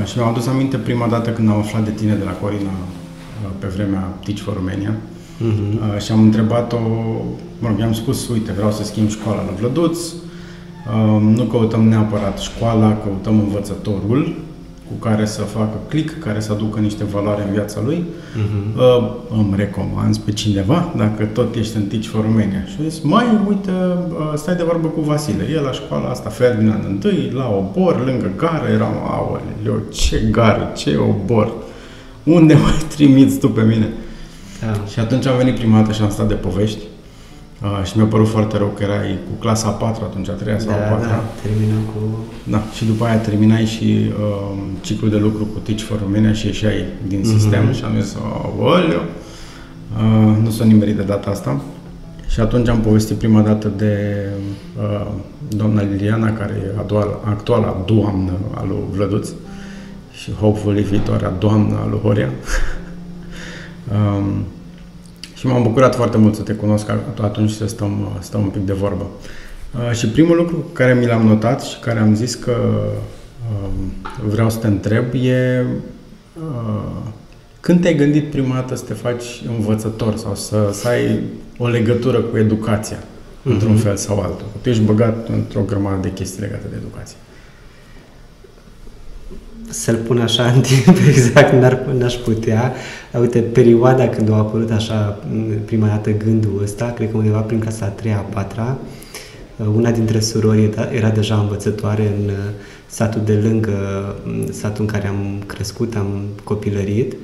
Uh, și mi-am adus aminte prima dată când am aflat de tine de la Corina uh, pe vremea Teach for Romania. Uh-huh. Uh, și am întrebat-o, mă rog, i-am spus, uite, vreau să schimb școala la Vlăduț, uh, nu căutăm neapărat școala, căutăm învățătorul cu care să facă click, care să aducă niște valoare în viața lui. Uh-huh. Uh, îmi recomand pe cineva, dacă tot ești în Teach for Romania. Și a zis, mai uite, uh, stai de vorbă cu Vasile. El la școala asta, Ferdinand I, la obor, lângă gară, eram, aoleu, ce gară, ce obor. Unde mai trimiți tu pe mine? Da. Și atunci am venit prima dată și am stat de povești. Uh, și mi-a părut foarte rău că erai cu clasa 4 atunci, a treia sau da, a patra. Da, terminam cu... Da, și după aia terminai și uh, ciclul de lucru cu Teach for Romania și ieșeai din mm-hmm. sistem și am zis, oleu, uh, nu sunt nimerit de data asta. Și atunci am povestit prima dată de uh, doamna Liliana, care e actuala, actuala doamnă a lui Vlăduț și hopefully viitoarea doamnă a lui Horia. um, și m-am bucurat foarte mult să te cunosc atunci și să stăm, stăm un pic de vorbă. Uh, și primul lucru care mi l-am notat și care am zis că uh, vreau să te întreb e uh, când te-ai gândit prima dată să te faci învățător sau să, să ai o legătură cu educația, mm-hmm. într-un fel sau altul? Tu ești băgat într-o grămadă de chestii legate de educație să-l pun așa în timp exact, n-ar, n-aș putea. Uite, perioada când a apărut așa prima dată gândul ăsta, cred că undeva prin clasa a treia, a patra, una dintre surori era deja învățătoare în uh, satul de lângă satul în care am crescut, am copilărit.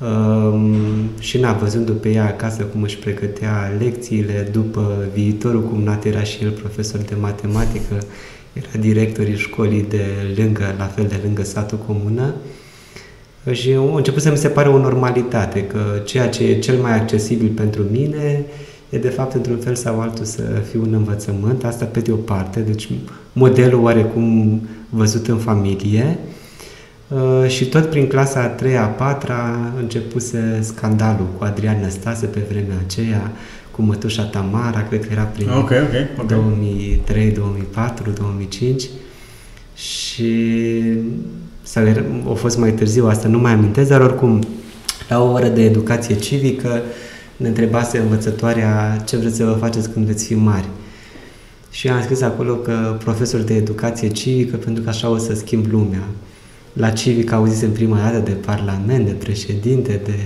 Um, și n-a văzându pe ea acasă cum își pregătea lecțiile după viitorul cumnat era și el profesor de matematică, era directorii școlii de lângă, la fel de lângă satul comună și a început să mi se pare o normalitate, că ceea ce e cel mai accesibil pentru mine e de fapt într-un fel sau altul să fiu un învățământ, asta pe de o parte, deci modelul oarecum văzut în familie. Uh, și tot prin clasa a treia, a patra începuse scandalul cu Adrian Năstase pe vremea aceea, cu mătușa Tamara, cred că era prin okay, okay, okay. 2003, 2004, 2005 și sau era, a fost mai târziu, asta nu mai amintesc, dar oricum la o oră de educație civică ne întrebase învățătoarea ce vreți să vă faceți când veți fi mari. Și am scris acolo că profesor de educație civică pentru că așa o să schimb lumea. La civic auzisem prima dată de parlament, de președinte, de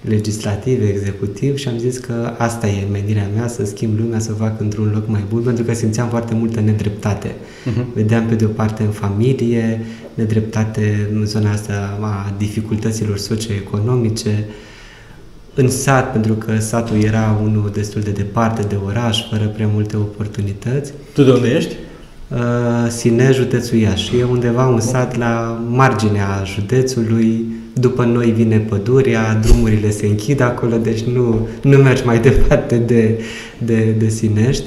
legislativ, executiv și am zis că asta e menirea mea, să schimb lumea, să o fac într-un loc mai bun, pentru că simțeam foarte multă nedreptate. Uh-huh. Vedeam pe de o parte în familie, nedreptate în zona asta a dificultăților socioeconomice, în sat, pentru că satul era unul destul de departe de oraș, fără prea multe oportunități. Tu de unde ești? Uh, Sine, județul Iași. E undeva un sat la marginea județului, după noi vine pădurea, drumurile se închid acolo, deci nu, nu mergi mai departe de, de, de Sinești.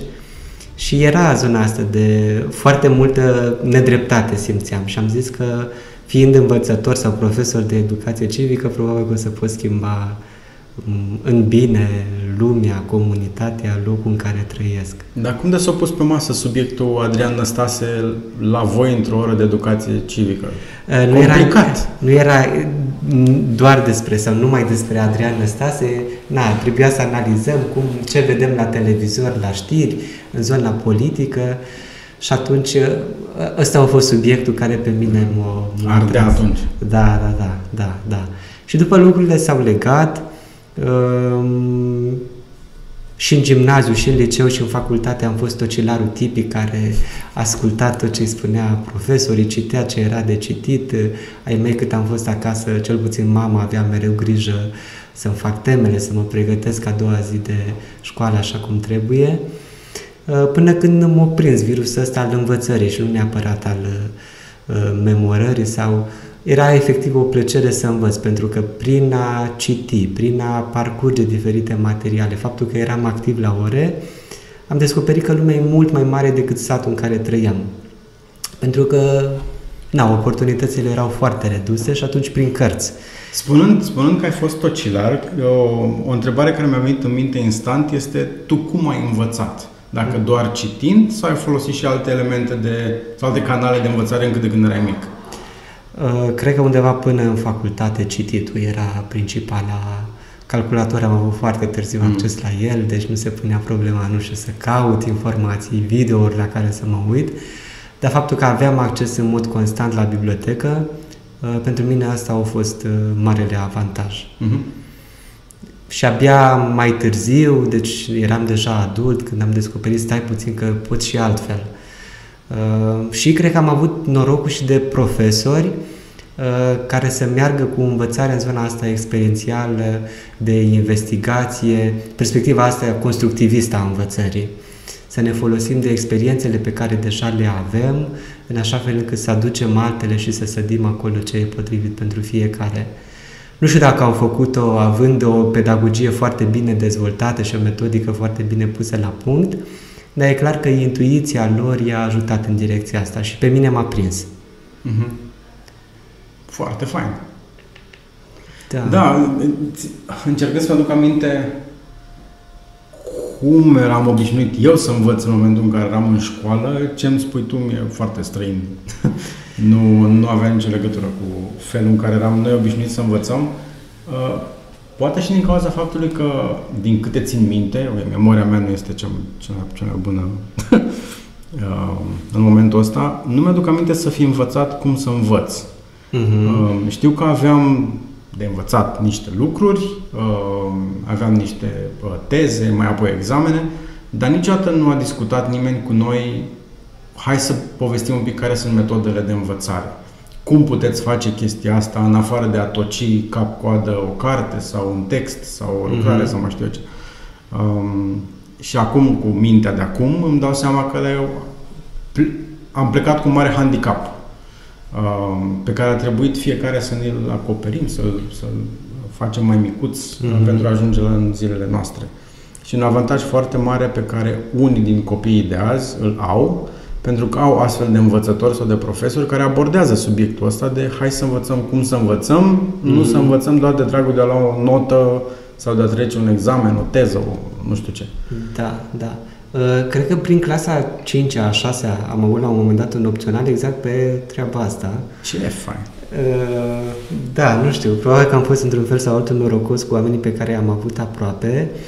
Și era zona asta de foarte multă nedreptate simțeam și am zis că fiind învățător sau profesor de educație civică, probabil că o să pot schimba uh, în bine lumea, comunitatea, locul în care trăiesc. Dar cum de s-a pus pe masă subiectul Adrian Năstase la voi într-o oră de educație civică? Uh, nu Era, nu era doar despre sau numai despre Adrian Năstase, na, trebuia să analizăm cum, ce vedem la televizor, la știri, în zona politică și atunci uh, ăsta a fost subiectul care pe mine m-a... Ardea atunci. Da, da, da, da, da. Și după lucrurile s-au legat, Ehm, și în gimnaziu, și în liceu, și în facultate am fost tocilarul tipic care asculta tot ce îi spunea profesorii, citea ce era de citit. Ai mei cât am fost acasă, cel puțin mama avea mereu grijă să-mi fac temele, să mă pregătesc a doua zi de școală așa cum trebuie. Ehm, până când m-a prins virusul ăsta al învățării și nu neapărat al uh, memorării sau era efectiv o plăcere să învăț, pentru că prin a citi, prin a parcurge diferite materiale, faptul că eram activ la ore, am descoperit că lumea e mult mai mare decât satul în care trăiam. Pentru că, na, oportunitățile erau foarte reduse și atunci prin cărți. Spunând, spunând că ai fost tocilar, o, o întrebare care mi-a venit în minte instant este tu cum ai învățat? Dacă mm. doar citind sau ai folosit și alte elemente de, sau alte canale de învățare încât de când erai mic? Uh, cred că undeva până în facultate cititul era principala calculator am avut foarte târziu mm. acces la el, deci nu se punea problema, nu știu, să caut informații, videouri la care să mă uit, dar faptul că aveam acces în mod constant la bibliotecă, uh, pentru mine asta a fost uh, marele avantaj. Mm-hmm. Și abia mai târziu, deci eram deja adult, când am descoperit, stai puțin că pot și altfel. Uh, și cred că am avut norocul și de profesori uh, care să meargă cu învățarea în zona asta experiențială, de investigație, perspectiva asta constructivistă a învățării. Să ne folosim de experiențele pe care deja le avem, în așa fel încât să aducem altele și să sădim acolo ce e potrivit pentru fiecare. Nu știu dacă au făcut-o având o pedagogie foarte bine dezvoltată și o metodică foarte bine pusă la punct, dar e clar că intuiția lor i-a ajutat în direcția asta și pe mine m-a prins. Mm-hmm. Foarte fain. Da. da, încerc să aduc aminte cum eram obișnuit eu să învăț în momentul în care eram în școală, ce îmi spui tu mi-e foarte străin. nu, nu avea nicio legătură cu felul în care eram noi obișnuiți să învățăm. Uh, poate și din cauza faptului că, din câte țin minte, memoria mea nu este cea, cea, cea mai bună uh, în momentul ăsta, nu mi-aduc aminte să fi învățat cum să învăț. Uh-huh. Știu că aveam de învățat niște lucruri, aveam niște teze, mai apoi examene, dar niciodată nu a discutat nimeni cu noi hai să povestim un pic care sunt metodele de învățare. Cum puteți face chestia asta în afară de a toci cap-coadă o carte sau un text sau o lucrare mm-hmm. sau mai știu eu ce. Um, și acum, cu mintea de acum, îmi dau seama că eu am plecat cu un mare handicap um, pe care a trebuit fiecare să ne-l acoperim, să-l, să-l facem mai micuț mm-hmm. pentru a ajunge în zilele noastre. Și un avantaj foarte mare pe care unii din copiii de azi îl au, pentru că au astfel de învățători sau de profesori care abordează subiectul ăsta de hai să învățăm cum să învățăm, mm. nu să învățăm doar de dragul de a lua o notă sau de a trece un examen, o teză, o nu știu ce. Da, da. Uh, cred că prin clasa 5 a 6 am avut la un moment dat un opțional exact pe treaba asta. Ce e fain. Uh, da, nu știu, probabil că am fost într-un fel sau altul norocos cu oamenii pe care am avut aproape. Uh,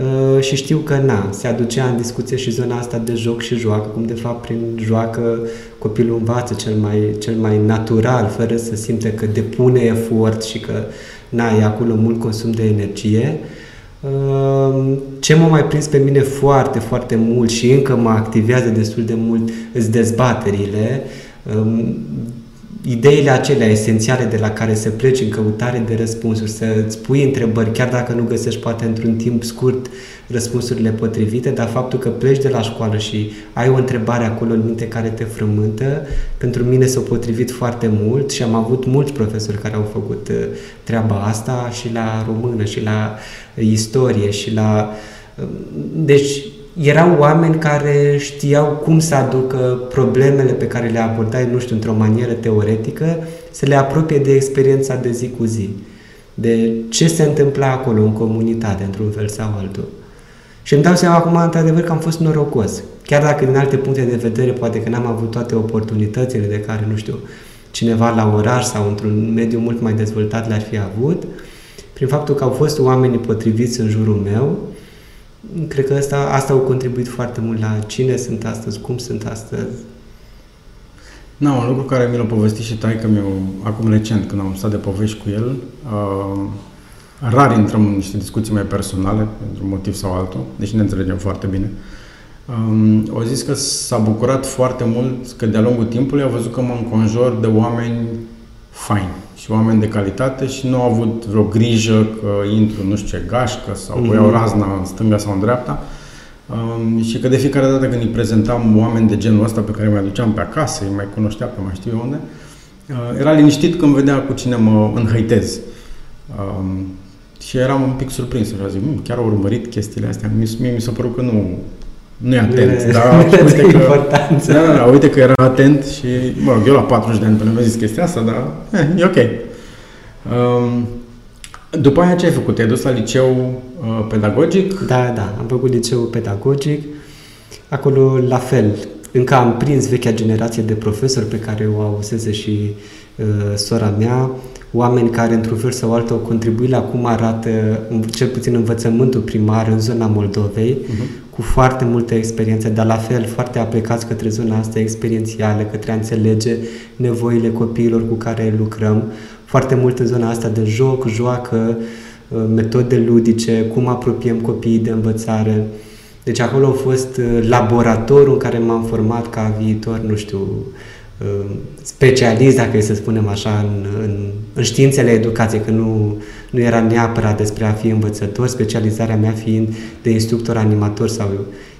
Uh, și știu că na, se aducea în discuție și zona asta de joc și joacă, cum de fapt prin joacă copilul învață cel mai, cel mai natural, fără să simte că depune efort și că na, e acolo mult consum de energie. Uh, ce m-a mai prins pe mine foarte, foarte mult și încă mă activează destul de mult îți dezbaterile, um, ideile acelea esențiale de la care să pleci în căutare de răspunsuri, să îți pui întrebări, chiar dacă nu găsești poate într-un timp scurt răspunsurile potrivite, dar faptul că pleci de la școală și ai o întrebare acolo în minte care te frământă, pentru mine s-a potrivit foarte mult și am avut mulți profesori care au făcut uh, treaba asta și la română și la istorie și la... Uh, deci erau oameni care știau cum să aducă problemele pe care le abordai, nu știu, într-o manieră teoretică, să le apropie de experiența de zi cu zi, de ce se întâmpla acolo în comunitate, într-un fel sau altul. Și îmi dau seama acum, într-adevăr, că am fost norocos. Chiar dacă din alte puncte de vedere poate că n-am avut toate oportunitățile de care, nu știu, cineva la oraș sau într-un mediu mult mai dezvoltat le-ar fi avut, prin faptul că au fost oamenii potriviți în jurul meu, Cred că asta, asta au contribuit foarte mult la cine sunt astăzi, cum sunt astăzi. Nu, un lucru care mi l-a povestit și taică meu acum recent, când am stat de povești cu el, uh, rar intrăm în niște discuții mai personale, pentru un motiv sau altul, deși ne înțelegem foarte bine. Um, au zis că s-a bucurat foarte mult că de-a lungul timpului a văzut că mă înconjor de oameni faini și oameni de calitate și nu au avut vreo grijă că intru nu știu ce gașcă sau mm-hmm. iau razna în stânga sau în dreapta. Um, și că de fiecare dată când îi prezentam oameni de genul ăsta pe care mi aduceam pe acasă, îi mai cunoștea pe mai știu eu unde, uh, era liniștit când vedea cu cine mă înhăitez. Um, și eram un pic surprins și zic, mm, chiar au urmărit chestiile astea. Mie mi s-a părut că nu, nu e atent, nu dar uite că, importanță. Da, da, uite că era atent și, mă rog, eu la 40 de ani până mi-a zis chestia asta, dar eh, e ok. Um, după aia ce ai făcut? Te-ai dus la liceu uh, pedagogic? Da, da, am făcut liceu pedagogic. Acolo, la fel, încă am prins vechea generație de profesori pe care o avusese și uh, sora mea, oameni care într-un fel sau altul au contribuit la cum arată cel puțin învățământul primar în zona Moldovei, uh-huh. Cu foarte multe experiențe, dar la fel foarte aplicați către zona asta experiențială, către a înțelege nevoile copiilor cu care lucrăm, foarte mult în zona asta de joc, joacă, uh, metode ludice, cum apropiem copiii de învățare. Deci acolo a fost uh, laboratorul în care m-am format ca viitor, nu știu, uh, specialist, dacă e să spunem așa, în, în, în științele educației, că nu, nu era neapărat despre a fi învățător, specializarea mea fiind de instructor animator sau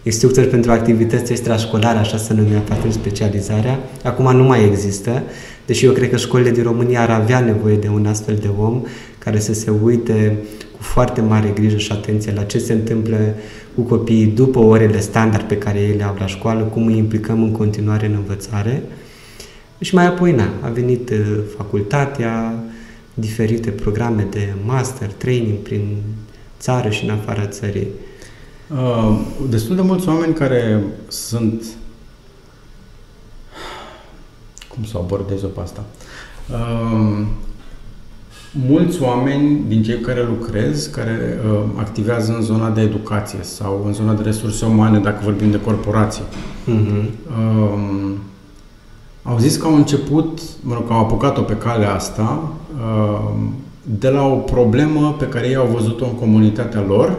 instructor pentru activități extrașcolare, așa se numea atunci specializarea. Acum nu mai există, deși eu cred că școlile din România ar avea nevoie de un astfel de om care să se uite cu foarte mare grijă și atenție la ce se întâmplă cu copiii după orele standard pe care ei le au la școală, cum îi implicăm în continuare în învățare. Și mai apoi, na, a venit uh, facultatea, diferite programe de master, training prin țară și în afara țării. Uh, destul de mulți oameni care sunt cum să abordez-o pe asta? Uh, mulți oameni din cei care lucrez, care uh, activează în zona de educație sau în zona de resurse umane, dacă vorbim de corporații, uh-huh. uh, au zis că au început, mă rog, că au apucat-o pe calea asta uh, de la o problemă pe care ei au văzut-o în comunitatea lor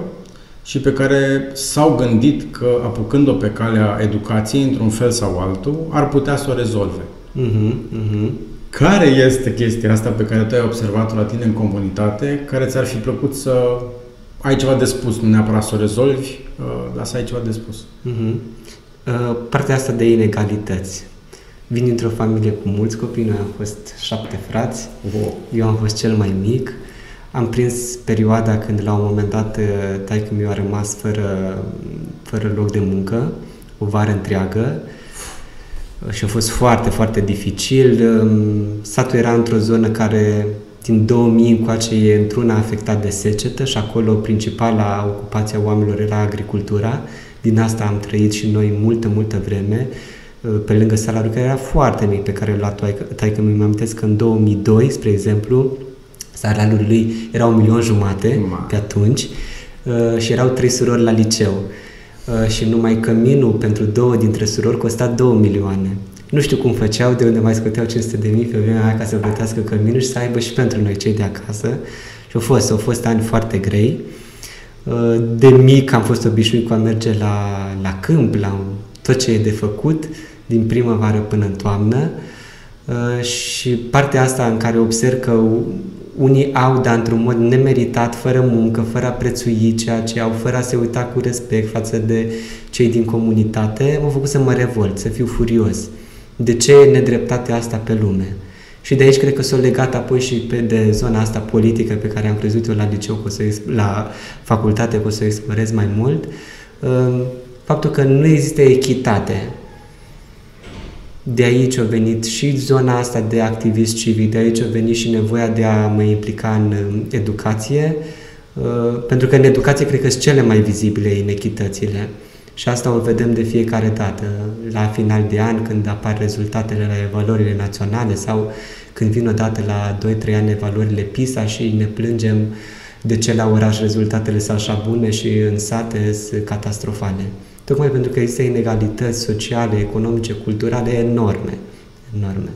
și pe care s-au gândit că apucând-o pe calea educației, într-un fel sau altul, ar putea să o rezolve. Uh-huh, uh-huh. Care este chestia asta pe care tu ai observat-o la tine în comunitate, care ți-ar fi plăcut să ai ceva de spus, nu neapărat să o rezolvi, uh, dar să ai ceva de spus? Uh-huh. Uh, partea asta de inegalități. Vin dintr-o familie cu mulți copii, noi am fost șapte frați, wow. eu am fost cel mai mic. Am prins perioada când la un moment dat uh, taică mi a rămas fără, fără loc de muncă, o vară întreagă, și a fost foarte, foarte dificil. Satul era într-o zonă care din 2000 încoace e într-una afectat de secetă și acolo principala ocupație a oamenilor era agricultura. Din asta am trăit și noi multă, multă vreme pe lângă salariul care era foarte mic pe care l-a luat taică mi amintesc că în 2002, spre exemplu, salariul lui era un milion jumate Ma. pe atunci uh, și erau trei surori la liceu. Uh, și numai căminul pentru două dintre surori costa 2 milioane. Nu știu cum făceau, de unde mai scoteau 500 de mii pe vremea aia ca să plătească căminul și să aibă și pentru noi cei de acasă. Și au fost, au fost ani foarte grei. Uh, de mic am fost obișnuit cu a merge la, la câmp, la tot ce e de făcut, din primăvară până în toamnă. Uh, și partea asta în care observ că unii au, dar într-un mod nemeritat, fără muncă, fără a prețui ceea ce au, fără a se uita cu respect față de cei din comunitate, m-a făcut să mă revolt, să fiu furios. De ce e nedreptatea asta pe lume? Și de aici cred că s-a legat apoi și pe de zona asta politică pe care am crezut eu la liceu, că o să, la facultate, că o să o explorez mai mult, um, faptul că nu există echitate. De aici a venit și zona asta de activist civic, de aici a venit și nevoia de a mă implica în educație, uh, pentru că în educație cred că sunt cele mai vizibile inechitățile. Și asta o vedem de fiecare dată, la final de an, când apar rezultatele la evaluările naționale sau când vin odată la 2-3 ani evaluările PISA și ne plângem de ce la oraș rezultatele sunt așa bune și în sate sunt catastrofale tocmai pentru că există inegalități sociale, economice, culturale enorme. enorme.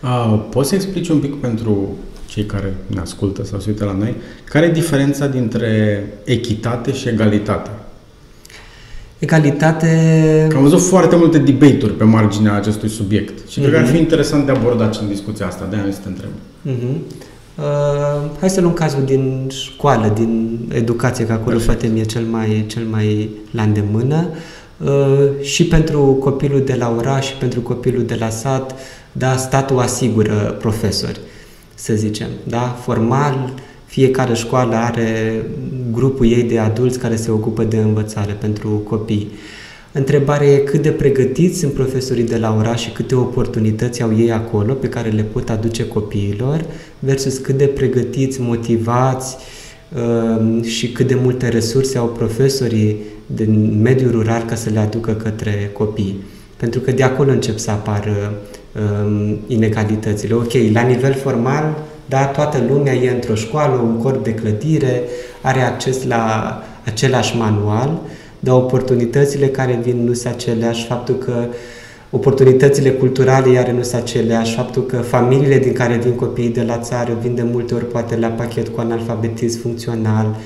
A, poți să explici un pic pentru cei care ne ascultă sau se uită la noi, care e diferența dintre echitate și egalitate? Egalitate... Că am văzut foarte multe debate-uri pe marginea acestui subiect și mm-hmm. cred că ar fi mhm. interesant de abordat în discuția asta, de-aia să te întreb. Mm-hmm. Uh, hai să luăm cazul din școală, din educație, că acolo poate mi-e cel mai, cel mai la îndemână. Uh, și pentru copilul de la oraș și pentru copilul de la sat, da, statul asigură profesori, să zicem. Da? Formal, fiecare școală are grupul ei de adulți care se ocupă de învățare pentru copii. Uh, Întrebarea e cât de pregătiți sunt profesorii de la oraș și câte oportunități au ei acolo pe care le pot aduce copiilor versus cât de pregătiți, motivați uh, și cât de multe resurse au profesorii din mediul rural ca să le aducă către copii. Pentru că de acolo încep să apară um, inegalitățile. Ok, la nivel formal, da, toată lumea e într-o școală, un corp de clădire, are acces la același manual, dar oportunitățile care vin nu sunt aceleași, faptul că oportunitățile culturale iar nu sunt aceleași, faptul că familiile din care vin copiii de la țară vin de multe ori poate la pachet cu analfabetism funcțional,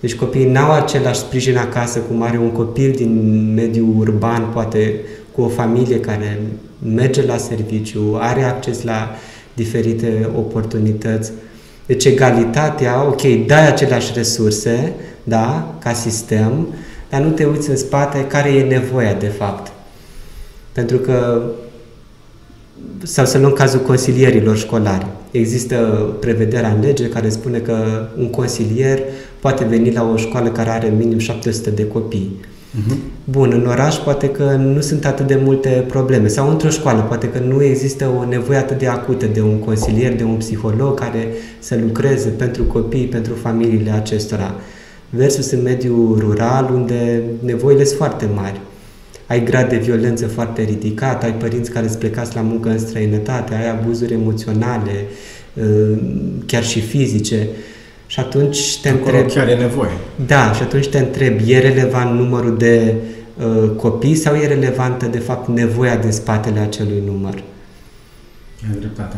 deci copiii n-au același sprijin acasă cum are un copil din mediul urban, poate cu o familie care merge la serviciu, are acces la diferite oportunități. Deci egalitatea, ok, dai aceleași resurse, da, ca sistem, dar nu te uiți în spate care e nevoia de fapt. Pentru că, sau să luăm cazul consilierilor școlari. Există prevederea în lege care spune că un consilier poate veni la o școală care are minim 700 de copii. Uh-huh. Bun, în oraș poate că nu sunt atât de multe probleme sau într-o școală poate că nu există o nevoie atât de acută de un consilier, de un psiholog care să lucreze pentru copii, pentru familiile acestora. Versus în mediul rural unde nevoile sunt foarte mari. Ai grad de violență foarte ridicat, ai părinți care îți plecați la muncă în străinătate, ai abuzuri emoționale, uh, chiar și fizice. Și atunci te Acolo întreb... chiar e nevoie. Da, și atunci te întreb, e relevant numărul de uh, copii sau e relevantă, de fapt, nevoia din spatele acelui număr? E dreptate.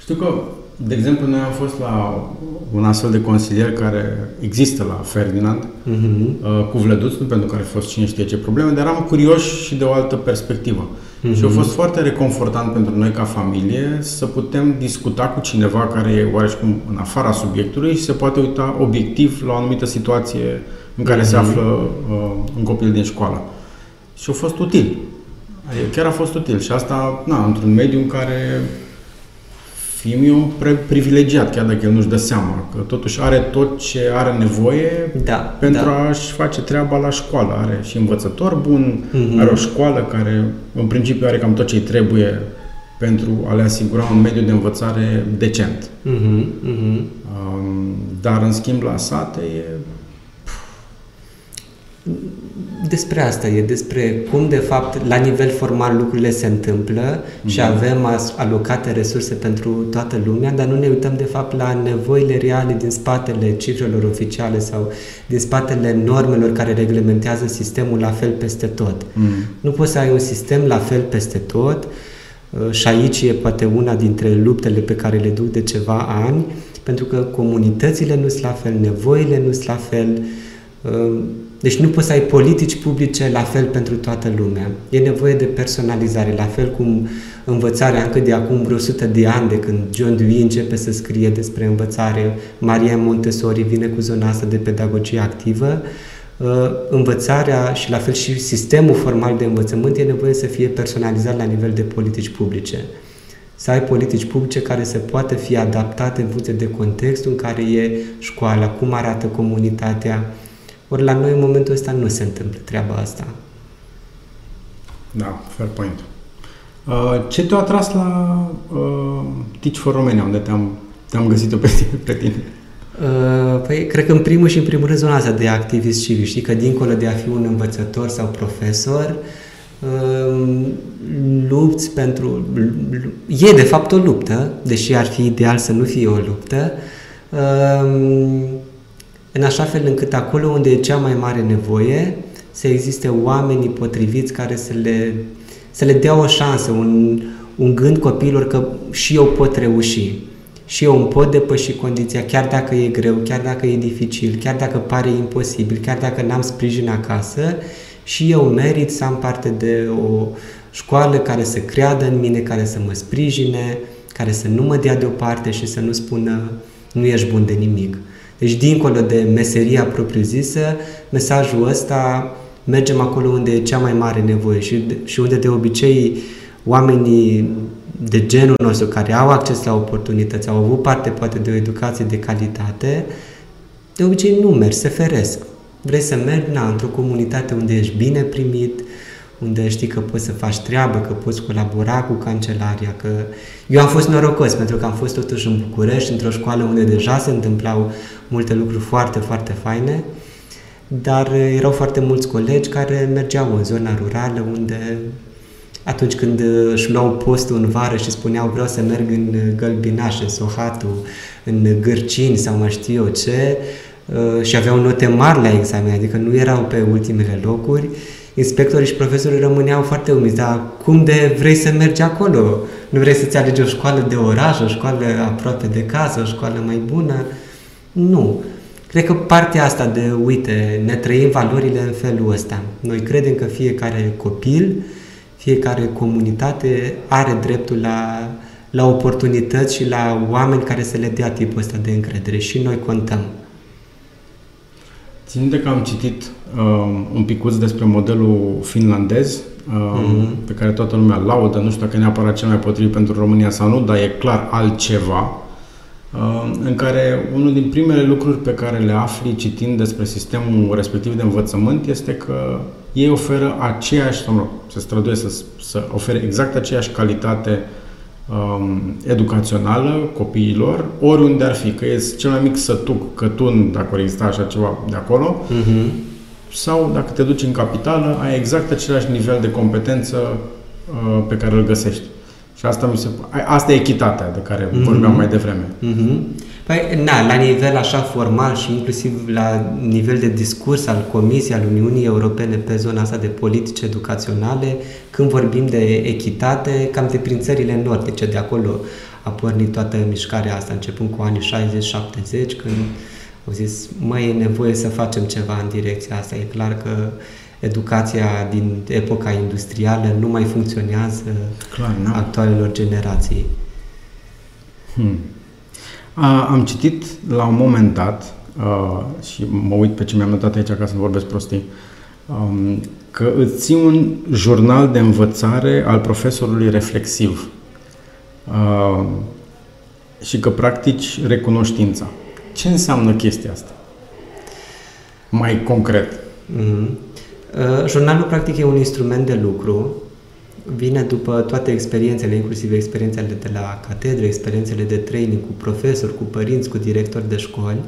Știu că, de exemplu, noi am fost la un astfel de consilier care există la Ferdinand, uh-huh. uh, cu Vlăduț, nu pentru care a fost cine știe ce probleme, dar eram curios și de o altă perspectivă. Uh-huh. Și a fost foarte reconfortant pentru noi ca familie să putem discuta cu cineva care e oareșcum în afara subiectului și se poate uita obiectiv la o anumită situație în care uh-huh. se află uh, un copil din școală. Și a fost util. Adică chiar a fost util. Și asta, na, într-un mediu în care fiul e un privilegiat, chiar dacă el nu-și dă seama, că totuși are tot ce are nevoie da, pentru da. a-și face treaba la școală. Are și învățător bun, mm-hmm. are o școală care în principiu are cam tot ce îi trebuie pentru a le asigura un mediu de învățare decent. Mm-hmm. Mm-hmm. Um, dar în schimb la sate e despre asta e, despre cum de fapt la nivel formal lucrurile se întâmplă mm-hmm. și avem alocate resurse pentru toată lumea, dar nu ne uităm de fapt la nevoile reale din spatele cifrelor oficiale sau din spatele normelor care reglementează sistemul la fel peste tot. Mm-hmm. Nu poți să ai un sistem la fel peste tot uh, și aici e poate una dintre luptele pe care le duc de ceva ani, pentru că comunitățile nu sunt la fel, nevoile nu sunt la fel, uh, deci nu poți să ai politici publice la fel pentru toată lumea. E nevoie de personalizare, la fel cum învățarea încă de acum vreo 100 de ani, de când John Dewey începe să scrie despre învățare, Maria Montessori vine cu zona asta de pedagogie activă, uh, învățarea și la fel și sistemul formal de învățământ e nevoie să fie personalizat la nivel de politici publice. Să ai politici publice care să poată fi adaptate în funcție de contextul în care e școala, cum arată comunitatea, ori la noi în momentul ăsta nu se întâmplă treaba asta. Da, fair point. Uh, ce te-a atras la uh, Teach for Romania, unde te-am, te-am găsit-o pe tine? Pe tine? Uh, păi, cred că în primul și în primul rând zona asta de activist civic. Știi că dincolo de a fi un învățător sau profesor, uh, lupți pentru... E de fapt o luptă, deși ar fi ideal să nu fie o luptă. Uh, în așa fel încât acolo unde e cea mai mare nevoie, să existe oamenii potriviți care să le, să le dea o șansă, un, un gând copiilor că și eu pot reuși, și eu îmi pot depăși condiția, chiar dacă e greu, chiar dacă e dificil, chiar dacă pare imposibil, chiar dacă n-am sprijin acasă, și eu merit să am parte de o școală care să creadă în mine, care să mă sprijine, care să nu mă dea deoparte și să nu spună nu ești bun de nimic. Deci, dincolo de meseria propriu-zisă, mesajul ăsta mergem acolo unde e cea mai mare nevoie și, și unde de obicei oamenii de genul nostru care au acces la oportunități, au avut parte poate de o educație de calitate, de obicei nu merg, se feresc. Vrei să mergi na, într-o comunitate unde ești bine primit, unde știi că poți să faci treabă, că poți colabora cu cancelaria, că... Eu am fost norocos pentru că am fost totuși în București, într-o școală unde deja se întâmplau multe lucruri foarte, foarte faine, dar erau foarte mulți colegi care mergeau în zona rurală unde atunci când își luau postul în vară și spuneau vreau să merg în Gălbinaș, în Sohatu, în Gârcini sau mai știu eu ce, uh, și aveau note mari la examen, adică nu erau pe ultimele locuri, inspectorii și profesorii rămâneau foarte umiți, dar cum de vrei să mergi acolo? Nu vrei să-ți alegi o școală de oraș, o școală aproape de casă, o școală mai bună? Nu. Cred că partea asta de, uite, ne trăim valorile în felul ăsta. Noi credem că fiecare copil, fiecare comunitate are dreptul la, la oportunități și la oameni care să le dea tipul ăsta de încredere și noi contăm. Țin de că am citit uh, un picuț despre modelul finlandez, uh, mm-hmm. pe care toată lumea laudă, nu știu dacă e neapărat cel mai potrivit pentru România sau nu, dar e clar altceva, uh, în care unul din primele lucruri pe care le afli citind despre sistemul respectiv de învățământ este că ei oferă aceeași, sau se străduie să, să ofere exact aceeași calitate uh, um, educațională copiilor, oriunde ar fi, că e cel mai mic sătuc, cătun, dacă ar exista așa ceva de acolo, uh-huh. Sau dacă te duci în capitală, ai exact același nivel de competență uh, pe care îl găsești. Și asta mi se asta e echitatea de care uh-huh. vorbeam mai devreme. Uh-huh. Păi, na, la nivel așa formal și inclusiv la nivel de discurs al Comisiei, al Uniunii Europene pe zona asta de politici educaționale, când vorbim de echitate, cam de prin țările nordice, de acolo a pornit toată mișcarea asta, începând cu anii 60-70, când au zis, mai e nevoie să facem ceva în direcția asta. E clar că educația din epoca industrială nu mai funcționează Clar, actualelor generații. Hmm. A, am citit la un moment dat, a, și mă uit pe ce mi-am notat aici ca să nu vorbesc prostii, um, că îți ții un jurnal de învățare al profesorului reflexiv uh, și că practici recunoștința. Ce înseamnă chestia asta? Mai concret. Mm-hmm. Uh, jurnalul practic e un instrument de lucru vine după toate experiențele, inclusiv experiențele de la catedră, experiențele de training cu profesori, cu părinți, cu directori de școli.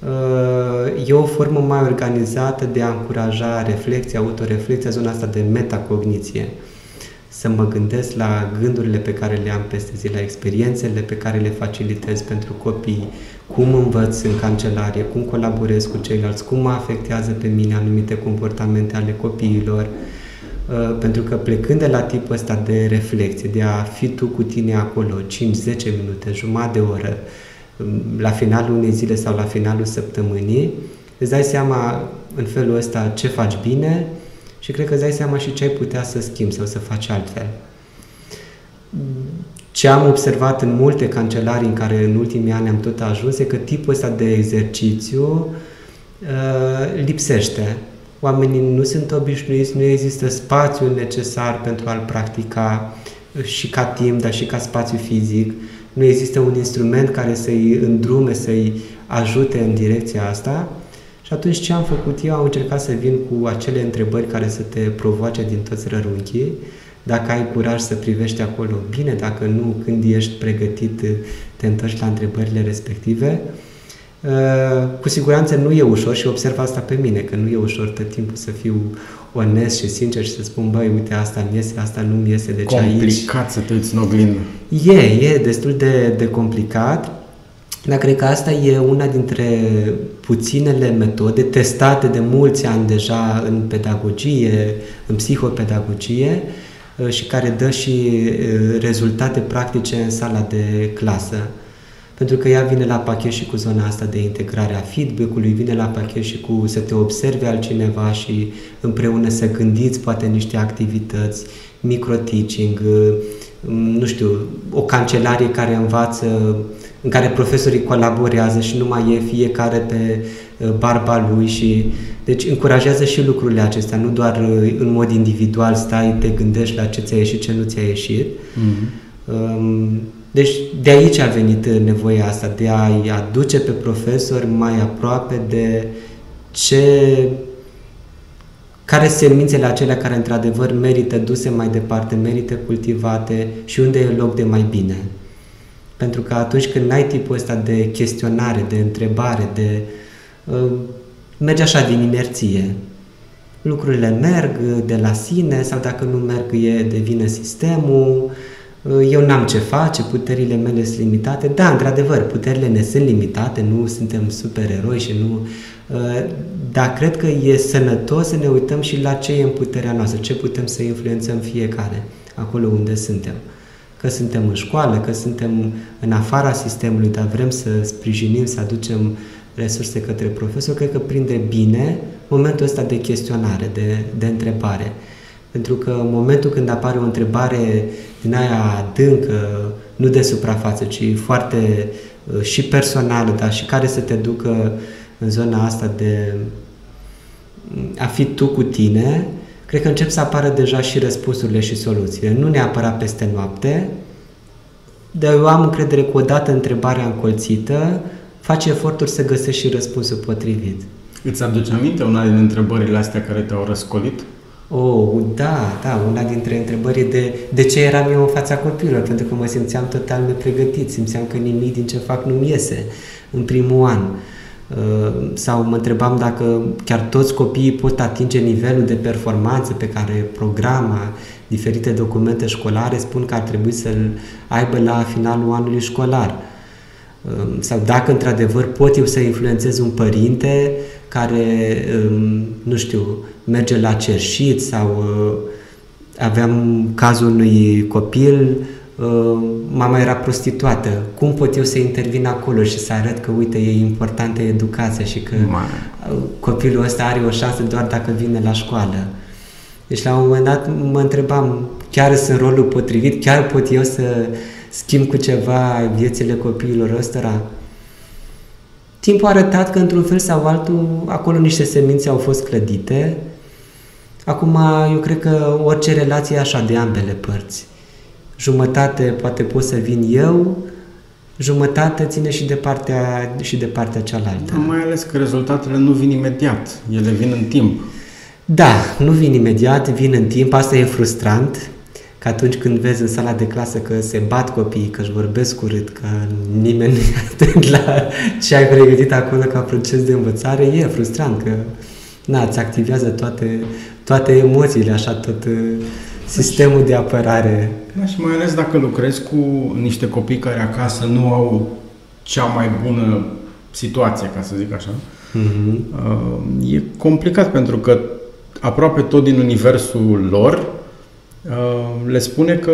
Uh, e o formă mai organizată de a încuraja reflexia, autoreflexia, zona asta de metacogniție. Să mă gândesc la gândurile pe care le am peste zi, la experiențele pe care le facilitez pentru copii, cum învăț în cancelarie, cum colaborez cu ceilalți, cum mă afectează pe mine anumite comportamente ale copiilor, Uh, pentru că plecând de la tipul ăsta de reflexie, de a fi tu cu tine acolo 5-10 minute, jumătate de oră, um, la finalul unei zile sau la finalul săptămânii, îți dai seama în felul ăsta ce faci bine și cred că îți dai seama și ce ai putea să schimbi sau să faci altfel. Ce am observat în multe cancelarii în care în ultimii ani am tot ajuns e că tipul ăsta de exercițiu uh, lipsește oamenii nu sunt obișnuiți, nu există spațiul necesar pentru a-l practica și ca timp, dar și ca spațiu fizic. Nu există un instrument care să-i îndrume, să-i ajute în direcția asta. Și atunci ce am făcut eu? Am încercat să vin cu acele întrebări care să te provoace din toți rărunchii. Dacă ai curaj să privești acolo, bine, dacă nu, când ești pregătit, te întorci la întrebările respective. Uh, cu siguranță nu e ușor și observ asta pe mine, că nu e ușor tot timpul să fiu onest și sincer și să spun, băi, uite, asta mi iese, asta nu mi iese, deci Complicat aici... Complicat să te uiți în oglindă. E, e destul de, de complicat, dar cred că asta e una dintre puținele metode testate de mulți ani deja în pedagogie, în psihopedagogie uh, și care dă și uh, rezultate practice în sala de clasă. Pentru că ea vine la pachet și cu zona asta de integrare a feedback-ului, vine la pachet și cu să te observe altcineva și împreună să gândiți poate niște activități, micro-teaching, nu știu, o cancelarie care învață, în care profesorii colaborează și nu mai e fiecare pe uh, barba lui și deci încurajează și lucrurile acestea, nu doar uh, în mod individual stai, te gândești la ce ți-a ieșit, ce nu ți-a ieșit. Mm-hmm. Um, deci de aici a venit nevoia asta, de a-i aduce pe profesori mai aproape de ce care sunt semințele acelea care într-adevăr merită duse mai departe, merită cultivate și unde e loc de mai bine. Pentru că atunci când n-ai tipul ăsta de chestionare, de întrebare, de uh, merge așa din inerție. lucrurile merg de la sine sau dacă nu merg e devine sistemul, eu n-am ce face, puterile mele sunt limitate. Da, într-adevăr, puterile ne sunt limitate, nu suntem supereroi și nu... Dar cred că e sănătos să ne uităm și la ce e în puterea noastră, ce putem să influențăm fiecare, acolo unde suntem. Că suntem în școală, că suntem în afara sistemului, dar vrem să sprijinim, să aducem resurse către profesor, cred că prinde bine momentul ăsta de chestionare, de, de întrebare. Pentru că în momentul când apare o întrebare din aia adâncă, nu de suprafață, ci foarte uh, și personală, dar și care să te ducă în zona asta de mm, a fi tu cu tine, cred că încep să apară deja și răspunsurile și soluțiile. Nu neapărat peste noapte, dar eu am încredere că odată întrebarea încolțită, face eforturi să găsești și răspunsul potrivit. Îți aduce aminte una din întrebările astea care te-au răscolit? Oh, da, da, una dintre întrebări de de ce eram eu în fața copilor, pentru că mă simțeam total nepregătit, simțeam că nimic din ce fac nu-mi iese în primul an. Uh, sau mă întrebam dacă chiar toți copiii pot atinge nivelul de performanță pe care programa, diferite documente școlare spun că ar trebui să-l aibă la finalul anului școlar. Um, sau dacă într-adevăr pot eu să influențez un părinte care, um, nu știu, merge la cerșit sau uh, aveam cazul unui copil, uh, mama era prostituată. Cum pot eu să intervin acolo și să arăt că, uite, e importantă educația și că Mare. copilul ăsta are o șansă doar dacă vine la școală. Deci la un moment dat mă întrebam, chiar sunt rolul potrivit, chiar pot eu să schimb cu ceva viețile copiilor ăstora? Timpul a arătat că într-un fel sau altul acolo niște semințe au fost clădite. Acum eu cred că orice relație e așa de ambele părți. Jumătate poate pot să vin eu, jumătate ține și de partea, și de partea cealaltă. Mai ales că rezultatele nu vin imediat, ele vin în timp. Da, nu vin imediat, vin în timp, asta e frustrant, că atunci când vezi în sala de clasă că se bat copiii, că își vorbesc urât, că nimeni nu e atent la ce ai pregătit acolo ca proces de învățare, e frustrant că na, îți activează toate, toate emoțiile, așa, tot uh, sistemul de apărare. Da, și mai ales dacă lucrezi cu niște copii care acasă nu au cea mai bună situație, ca să zic așa, mm-hmm. e complicat pentru că aproape tot din universul lor le spune că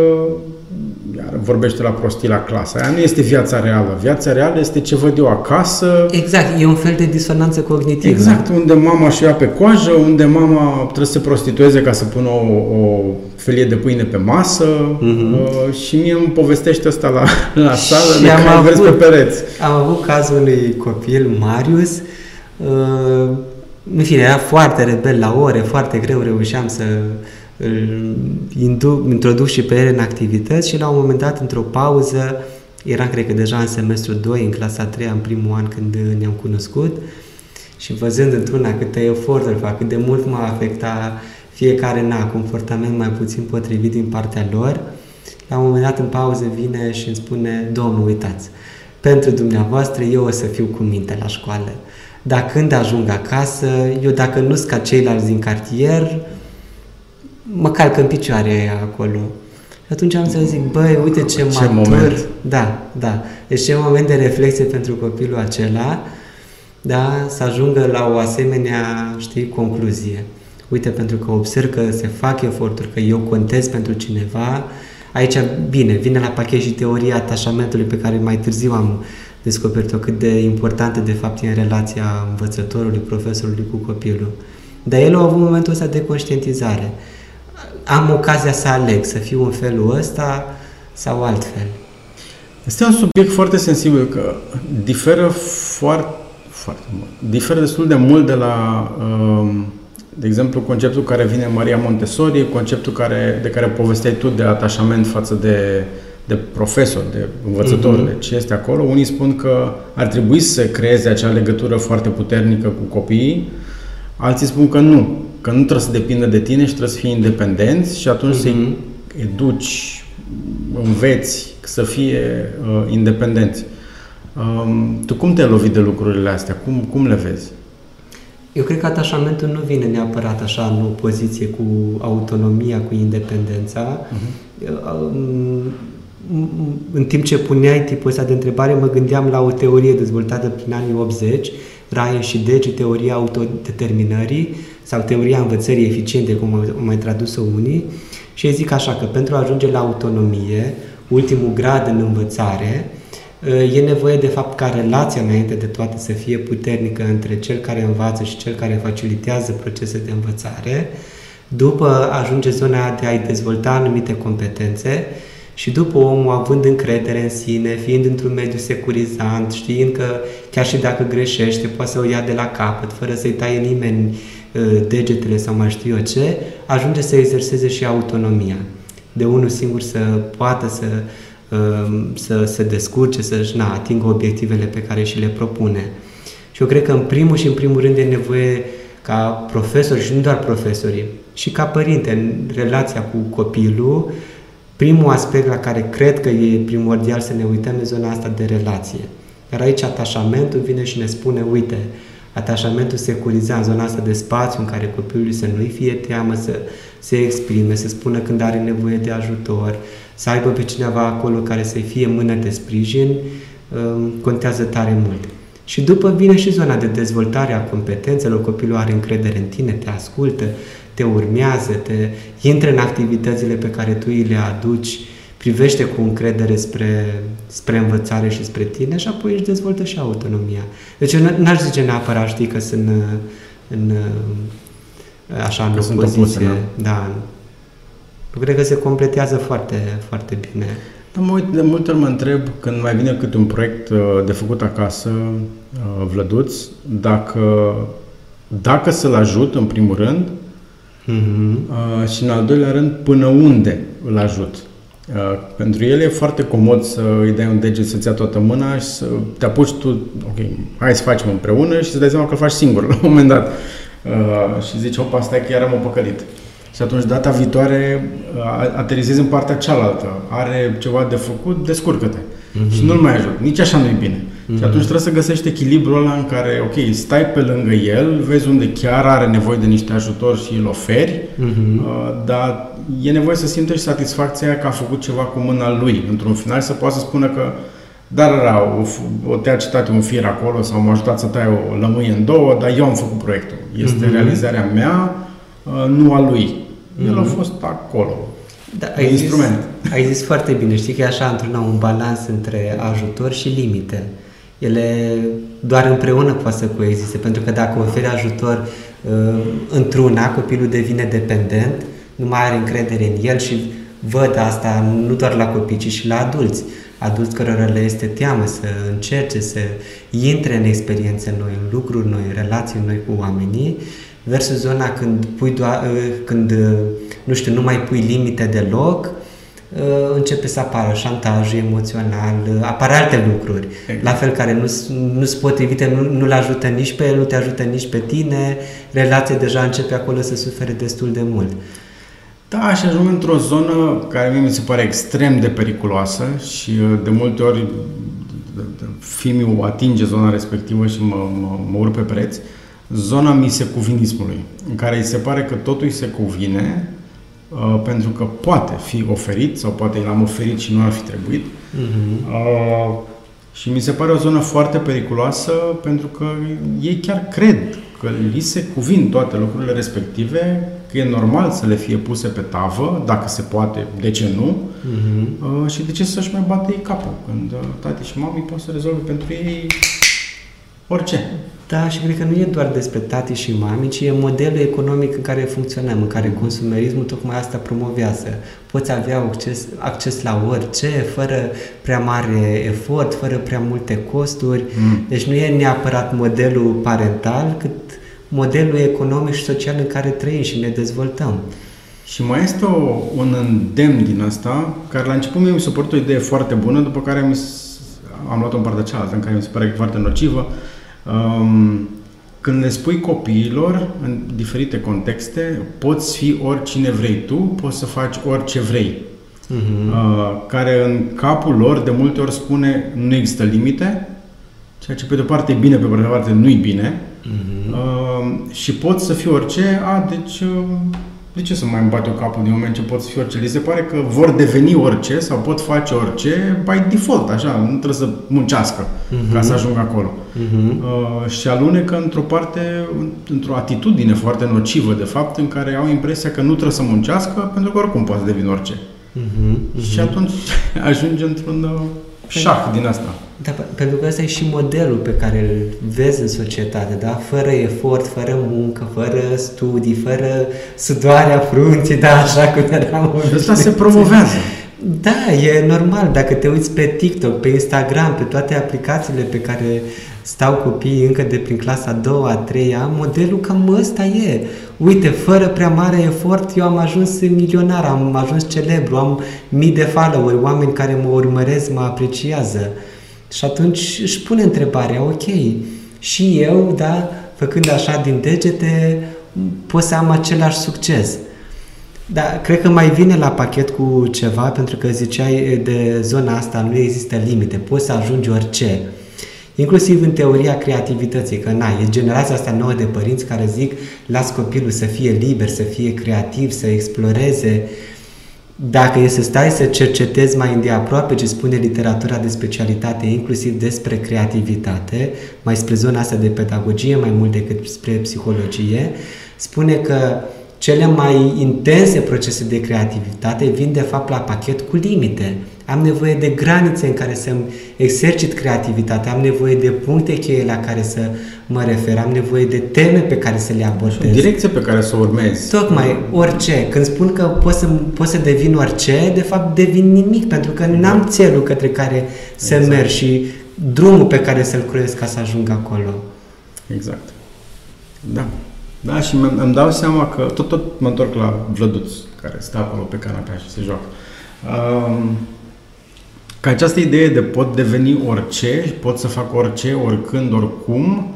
iar vorbește la prostii la clasa. Aia nu este viața reală. Viața reală este ce văd eu acasă. Exact, e un fel de disonanță cognitivă. Exact, unde mama și ia pe coajă, unde mama trebuie să se prostitueze ca să pună o, o felie de pâine pe masă uh-huh. și mie îmi povestește asta la, la sală și de am avut, vezi pe pereți. Am avut cazul unui copil, Marius, uh, în fine, era foarte rebel la ore, foarte greu reușeam să îl introduc și pe el în activități și la un moment dat, într-o pauză, eram, cred că, deja în semestru 2, în clasa 3, în primul an când ne-am cunoscut și văzând într-una câte eforturi fac, cât de mult m-a afectat fiecare na, comportament mai puțin potrivit din partea lor, la un moment dat în pauză vine și îmi spune, domnul, uitați, pentru dumneavoastră eu o să fiu cu minte la școală. Dar când ajung acasă, eu dacă nu sunt ca ceilalți din cartier, mă calcă în picioare acolo. Și atunci am să zic, băi, uite ce, ce matur. Moment. Da, da. Deci ce moment de reflexie pentru copilul acela, da, să ajungă la o asemenea, știi, concluzie. Uite, pentru că observ că se fac eforturi, că eu contez pentru cineva, aici, bine, vine la pachet și teoria atașamentului pe care mai târziu am descoperit-o cât de importantă de fapt e în relația învățătorului, profesorului cu copilul. Dar el a avut momentul ăsta de conștientizare am ocazia să aleg, să fiu în felul ăsta sau altfel. Este un subiect foarte sensibil, că diferă foarte, foarte mult. Diferă destul de mult de la, um, de exemplu, conceptul care vine Maria Montessori, conceptul care, de care povesteai tu de atașament față de, de profesor, de învățător, mm-hmm. de ce este acolo. Unii spun că ar trebui să creeze acea legătură foarte puternică cu copiii, alții spun că nu, că nu trebuie să depindă de tine și trebuie să fii independenți și atunci mm-hmm. să-i mhm. educi, înveți să fie uh, independenți. Um, tu cum te-ai lovit de lucrurile astea? Cum, cum le vezi? Eu cred că atașamentul nu vine neapărat așa în opoziție cu autonomia, cu independența. Uh-huh. În timp ce puneai tipul ăsta de întrebare, mă gândeam la o teorie dezvoltată prin anii 80, Raie și Deci, teoria autodeterminării sau teoria învățării eficiente, cum au mai tradus-o unii, și ei zic așa că pentru a ajunge la autonomie, ultimul grad în învățare, e nevoie de fapt ca relația înainte de toate să fie puternică între cel care învață și cel care facilitează procese de învățare, după ajunge zona de a-i dezvolta anumite competențe și după omul având încredere în sine, fiind într-un mediu securizant, știind că chiar și dacă greșește, poate să o ia de la capăt, fără să-i taie nimeni ă, degetele sau mai știu eu ce, ajunge să exerseze și autonomia. De unul singur să poată să Um, să se descurce, să-și na, atingă obiectivele pe care și le propune. Și eu cred că în primul și în primul rând e nevoie ca profesori și nu doar profesorii, și ca părinte în relația cu copilul, primul aspect la care cred că e primordial să ne uităm e zona asta de relație. Iar aici atașamentul vine și ne spune, uite, atașamentul securizează zona asta de spațiu în care copilul să nu-i fie teamă să se exprime, să spună când are nevoie de ajutor, să aibă pe cineva acolo care să-i fie mână de sprijin, um, contează tare mult. Și după vine și zona de dezvoltare a competențelor, copilul are încredere în tine, te ascultă, te urmează, te intră în activitățile pe care tu îi le aduci, privește cu încredere spre, spre învățare și spre tine și apoi își dezvoltă și autonomia. Deci eu n-aș zice neapărat, știi, că sunt în, în așa, în opoziție. Da, eu cred că se completează foarte, foarte bine. Da, mă uit, de multe ori mă întreb când mai vine câte un proiect uh, de făcut acasă, uh, Vlăduț, dacă, dacă să-l ajut în primul rând mm-hmm. și în al doilea rând până unde îl ajut. Pentru el e foarte comod să îi dai un deget să-ți ia toată mâna și să te apuci tu, ok, hai să facem împreună și să dai seama că îl faci singur la un moment dat. Și zici, opa, stai că iar am păcălit. Și atunci data viitoare aterizezi în partea cealaltă. Are ceva de făcut, descurcă-te. Mm-hmm. Și nu-l mai ajut. Nici așa nu-i bine. Mm-hmm. Și atunci trebuie să găsești echilibrul ăla în care, ok, stai pe lângă el, vezi unde chiar are nevoie de niște ajutor și îl oferi, mm-hmm. uh, dar e nevoie să simte și satisfacția că a făcut ceva cu mâna lui. Într-un final să poată să spună că dar era o, o te-a citat un fir acolo sau m-a ajutat să tai o lămâie în două, dar eu am făcut proiectul. Este mm-hmm. realizarea mea, uh, nu a lui. El mm-hmm. a fost acolo. Da, ai instrument. Zis, ai zis foarte bine. Știi că e așa într-una un balans între ajutor și limite. Ele doar împreună poate să coexiste, pentru că dacă oferi ajutor uh, într-una, copilul devine dependent, nu mai are încredere în el și văd asta nu doar la copii, ci și la adulți. Adulți cărora le este teamă să încerce să intre în experiențe noi, în lucruri noi, în relații noi cu oamenii versus zona când pui doar, uh, când, uh, nu știu, nu mai pui limite deloc, uh, începe să apară șantajul emoțional, apar alte lucruri, exact. la fel care nu, nu-ți potrivite, nu, nu-l ajută nici pe el, nu te ajută nici pe tine, relația deja începe acolo să sufere destul de mult. Da, și ajung într-o zonă care mie mi se pare extrem de periculoasă și de multe ori filmul atinge zona respectivă și mă, mă, mă urc pe preț. Uh, zona misecuvinismului, în care îi se pare că totul îi se cuvine uh, pentru că poate fi oferit sau poate l-am oferit și nu ar fi trebuit. Uh-huh. Uh, și mi se pare o zonă foarte periculoasă pentru că ei chiar cred că li se cuvin toate lucrurile respective, că e normal să le fie puse pe tavă, dacă se poate, de ce nu, uh-huh. uh, și de ce să-și mai bate ei capul când uh, tati și mami pot să rezolve pentru ei orice. Da, și cred că nu e doar despre tati și mami, ci e modelul economic în care funcționăm, în care consumerismul tocmai asta promovează. Poți avea acces, acces la orice, fără prea mare efort, fără prea multe costuri. Mm. Deci nu e neapărat modelul parental, cât modelul economic și social în care trăim și ne dezvoltăm. Și mai este o, un îndemn din asta, care la început mie mi s-a părut o idee foarte bună, după care mi am luat-o în partea cealaltă, în care mi se pare foarte nocivă, Um, când le spui copiilor, în diferite contexte, poți fi oricine vrei tu, poți să faci orice vrei. Uh-huh. Uh, care în capul lor de multe ori spune nu există limite, ceea ce pe de o parte e bine, pe de o parte nu e bine, Uh-huh. Uh, și pot să fiu orice, a, deci uh, de ce să mai îmi bate capul din moment ce pot să fiu orice? Li se pare că vor deveni orice sau pot face orice by default, așa, nu trebuie să muncească uh-huh. ca să ajungă acolo. Uh-huh. Uh, și alunecă într-o parte, într-o atitudine foarte nocivă, de fapt, în care au impresia că nu trebuie să muncească pentru că oricum poate să devină orice. Uh-huh. Uh-huh. Și atunci ajunge într-un uh, șah din asta. Da, pentru că ăsta e și modelul pe care îl vezi în societate, da? Fără efort, fără muncă, fără studii, fără sudoarea frunții, da, așa cum eram Asta se promovează. Da, e normal. Dacă te uiți pe TikTok, pe Instagram, pe toate aplicațiile pe care stau copiii încă de prin clasa a doua, a treia, modelul cam ăsta e. Uite, fără prea mare efort, eu am ajuns milionar, am ajuns celebru, am mii de follower, oameni care mă urmăresc, mă apreciază. Și atunci își pune întrebarea, ok, și eu, da, făcând așa din degete, pot să am același succes. Da, cred că mai vine la pachet cu ceva, pentru că ziceai de zona asta, nu există limite, poți să ajungi orice. Inclusiv în teoria creativității, că na, e generația asta nouă de părinți care zic las copilul să fie liber, să fie creativ, să exploreze, uh, dacă e să stai să cercetezi mai îndeaproape ce spune literatura de specialitate, inclusiv despre creativitate, mai spre zona asta de pedagogie, mai mult decât spre psihologie, spune că cele mai intense procese de creativitate vin de fapt la pachet cu limite. Am nevoie de granițe în care să-mi exercit creativitatea, am nevoie de puncte cheie la care să mă refer, am nevoie de teme pe care să le abordez. direcție pe care să o urmezi. Tocmai, orice. Când spun că pot să, pot să devin orice, de fapt devin nimic, pentru că n-am țelul către care să exact. merg și drumul pe care să-l cruiesc ca să ajung acolo. Exact. Da. Da, și îmi dau seama că tot, tot mă întorc la Vlăduț, care stă acolo pe canapea și se joacă. Um, că această idee de pot deveni orice, pot să fac orice, oricând, oricum,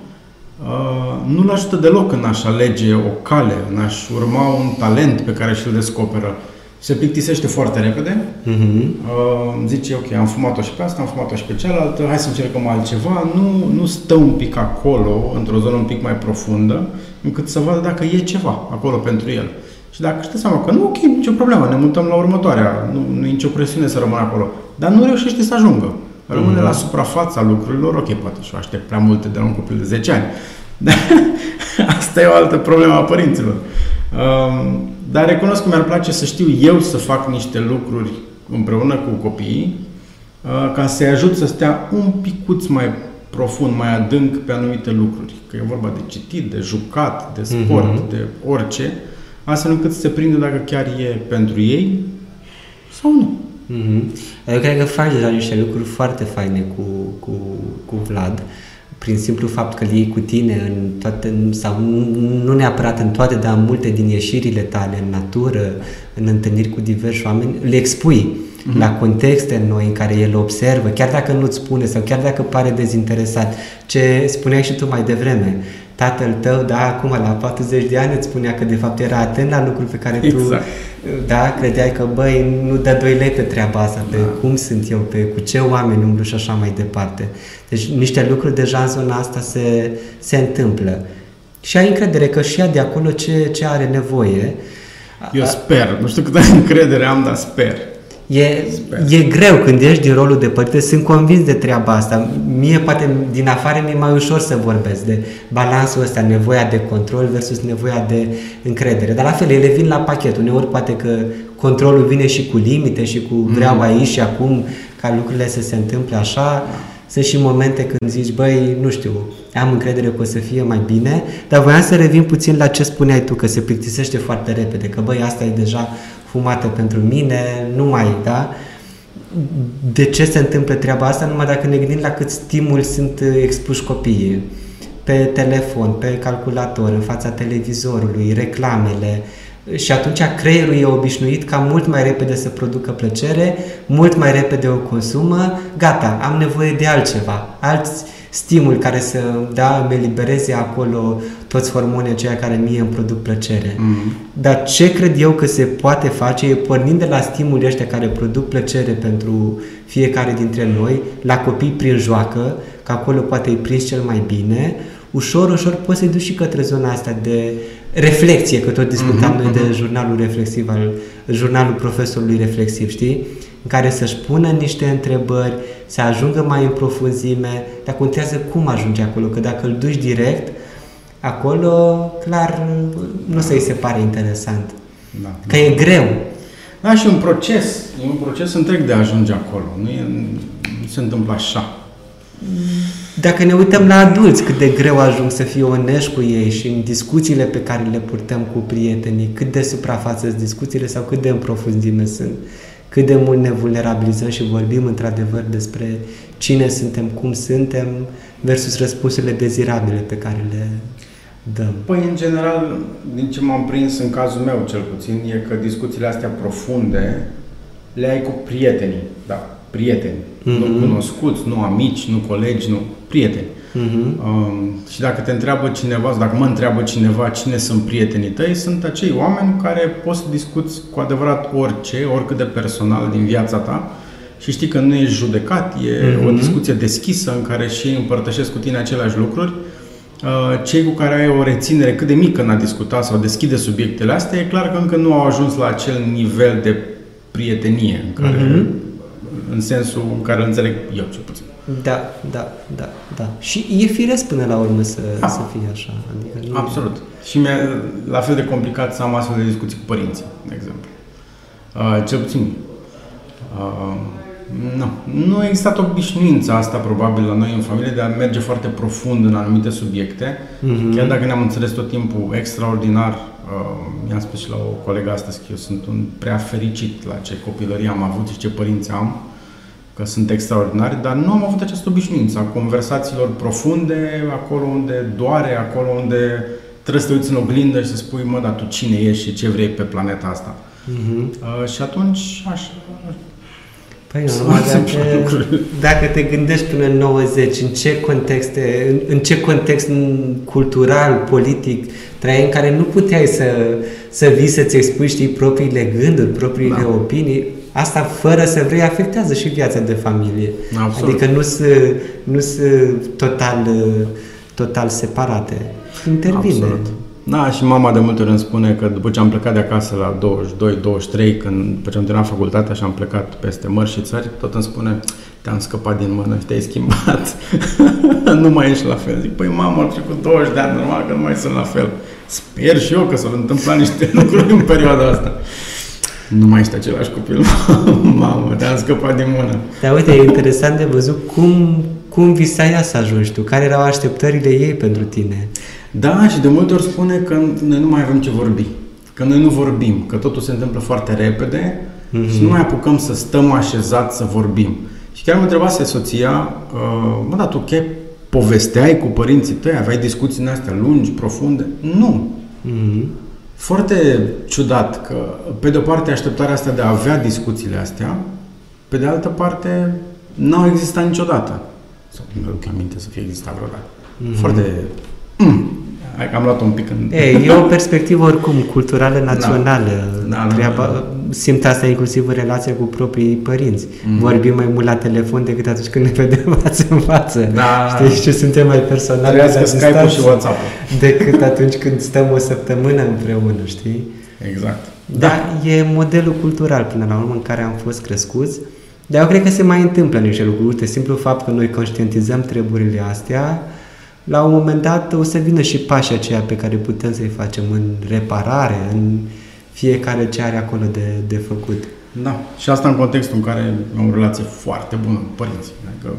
uh, nu-l ajută deloc în a-și alege o cale, în a-și urma un talent pe care și-l descoperă. Se plictisește foarte repede, uh-huh. uh, zice, ok, am fumat-o și pe asta, am fumat-o și pe cealaltă, hai să încercăm altceva, nu, nu stă un pic acolo, într-o zonă un pic mai profundă, încât să vadă dacă e ceva acolo pentru el. Și dacă își dă seama că nu, ok, nicio problemă, ne mutăm la următoarea, nu, nu e nicio presiune să rămână acolo, dar nu reușește să ajungă. Rămâne mm-hmm. la suprafața lucrurilor, ok, poate și aștept prea multe de la un copil de 10 ani. Dar asta e o altă problemă a părinților. Um, dar recunosc că mi-ar place să știu eu să fac niște lucruri împreună cu copiii uh, ca să-i ajut să stea un picuț mai profund, mai adânc pe anumite lucruri. Că e vorba de citit, de jucat, de sport, mm-hmm. de orice, astfel încât să se prindă dacă chiar e pentru ei sau nu. Mm-hmm. Eu cred că faci deja niște lucruri foarte faine cu, cu, cu Vlad prin simplu fapt că iei cu tine în toate, sau nu neapărat în toate, dar în multe din ieșirile tale, în natură, în întâlniri cu diversi oameni, le expui mm-hmm. la contexte noi în care el observă, chiar dacă nu-ți spune sau chiar dacă pare dezinteresat. Ce spuneai și tu mai devreme, tatăl tău, da, acum la 40 de ani îți spunea că de fapt era atent la lucruri pe care tu, exact. da, credeai că, băi, nu dă 2 lei pe treaba asta, pe da. cum sunt eu, pe cu ce oameni umblu și așa mai departe. Deci niște lucruri deja în zona asta se, se întâmplă. Și ai încredere că și ea de acolo ce, ce are nevoie. Eu sper, nu știu câtă încredere am, dar sper. E, e greu când ești din rolul de părinte, sunt convins de treaba asta. Mie, poate, din afară mi-e mai ușor să vorbesc de balansul ăsta, nevoia de control versus nevoia de încredere. Dar la fel, ele vin la pachet. Uneori poate că controlul vine și cu limite și cu vreau mm. aici și acum ca lucrurile să se întâmple așa. Sunt și momente când zici, băi, nu știu, am încredere că o să fie mai bine, dar voiam să revin puțin la ce spuneai tu, că se plictisește foarte repede, că băi, asta e deja fumată pentru mine, nu mai, da? De ce se întâmplă treaba asta? Numai dacă ne gândim la cât stimul sunt expuși copiii. Pe telefon, pe calculator, în fața televizorului, reclamele, și atunci creierul e obișnuit ca mult mai repede să producă plăcere, mult mai repede o consumă, gata, am nevoie de altceva, alți stimul care să da, me libereze acolo toți hormonii aceia care mie îmi produc plăcere. Mm. Dar ce cred eu că se poate face e pornind de la stimulii ăștia care produc plăcere pentru fiecare dintre noi, la copii prin joacă, că acolo poate îi prins cel mai bine, ușor, ușor poți să-i duci și către zona asta de reflexie, că tot discutam uh-huh, noi uh-huh. de jurnalul reflexiv, al jurnalul profesorului reflexiv, știi? În care să-și pună niște întrebări, să ajungă mai în profunzime, dar contează cum ajunge acolo, că dacă îl duci direct, acolo, clar, nu să-i se pare interesant. Da, că da. e greu. Da, și un proces, e un proces întreg de a ajunge acolo. Nu, e, nu se întâmplă așa. Dacă ne uităm la adulți, cât de greu ajung să fie onești cu ei și în discuțiile pe care le purtăm cu prietenii, cât de suprafață sunt discuțiile sau cât de în profunzime sunt, cât de mult ne vulnerabilizăm și vorbim într-adevăr despre cine suntem, cum suntem, versus răspunsurile dezirabile pe care le dăm. Păi, în general, din ce m-am prins în cazul meu cel puțin, e că discuțiile astea profunde le ai cu prietenii, da, prieteni, mm-hmm. nu mhm. cunoscuți, nu amici, nu colegi, nu, prieteni. Mm-hmm. Um, și dacă te întreabă cineva, dacă mă întreabă cineva cine sunt prietenii tăi, sunt acei oameni cu care poți să discuți cu adevărat orice, oricât de personal din viața ta și știi că nu ești judecat, e mm-hmm. o discuție deschisă în care și ei împărtășesc cu tine aceleași lucruri. Uh, cei cu care ai o reținere cât de mică în a discuta sau deschide subiectele astea, e clar că încă nu au ajuns la acel nivel de prietenie în care mm-hmm în sensul în care îl înțeleg eu, cel puțin. Da, da, da, da. Și e firesc până la urmă să, A, să fie așa. Adică nu absolut. E... Și mi-e la fel de complicat să am astfel de discuții cu părinții, de exemplu. Uh, cel puțin. Uh, nu. Nu a existat obișnuința asta, probabil, la noi în familie, de a merge foarte profund în anumite subiecte. Mm-hmm. Chiar dacă ne-am înțeles tot timpul extraordinar, uh, mi-am spus și la o colegă astăzi că eu sunt un prea fericit la ce copilărie am avut și ce părinți am că sunt extraordinari, dar nu am avut această obișnuință a conversațiilor profunde, acolo unde doare, acolo unde trebuie să te uiți în oglindă și să spui, mă, dar tu cine ești și ce vrei pe planeta asta. Uh-huh. Uh, și atunci, așa, Păi nu, dacă, dacă te gândești până în 90, în ce context, în, în ce context cultural, politic trăiai în care nu puteai să, să vii să-ți expui, știi, propriile gânduri, propriile da. opinii, asta fără să vrei afectează și viața de familie. Absolut. Adică nu sunt nu total, total separate. Intervine. Absolut. Da, și mama de multe ori îmi spune că după ce am plecat de acasă la 22-23, când după ce am terminat facultatea și am plecat peste mări și țări, tot îmi spune, te-am scăpat din mână și te-ai schimbat. nu mai ești la fel. Zic, păi mama, au trecut 20 de ani, normal că nu mai sunt la fel. Sper și eu că s-au întâmplat niște lucruri în perioada asta. Nu mai ești același copil. Mamă, te-am scăpat din mână. Dar uite, e interesant de văzut cum, cum visai ea să ajungi tu, care erau așteptările ei pentru tine. Da, și de multe ori spune că noi nu mai avem ce vorbi. Că noi nu vorbim, că totul se întâmplă foarte repede mm-hmm. și nu mai apucăm să stăm așezat să vorbim. Și chiar mă întrebase soția, uh, mă, dar tu chiar povesteai cu părinții tăi, aveai discuții în astea lungi, profunde? Nu. Mm-hmm. Foarte ciudat că, pe de o parte, așteptarea asta de a avea discuțiile astea, pe de altă parte, n-au existat niciodată. Sau nu mi-aduc aminte să fie existat vreodată. Mm-hmm. Foarte... Mm. Hai că am luat un pic în... Ei, e o perspectivă oricum culturală, da. națională. Da, da, Treaba, da, da. Simt asta inclusiv în relația cu proprii părinți. Mm. Vorbim mai mult la telefon decât atunci când ne vedem față în față. Da. Știi, și suntem mai personali la Skype-ul și WhatsApp-ul. Decât atunci când stăm o săptămână împreună, știi? Exact. Da, da, e modelul cultural până la urmă în care am fost crescuți. Dar eu cred că se mai întâmplă niște lucruri. Uite, simplu fapt că noi conștientizăm treburile astea, la un moment dat o să vină și pașii aceia pe care putem să-i facem în reparare, în fiecare ce are acolo de, de făcut. Da, și asta în contextul în care am o relație foarte bună cu părinții. Adică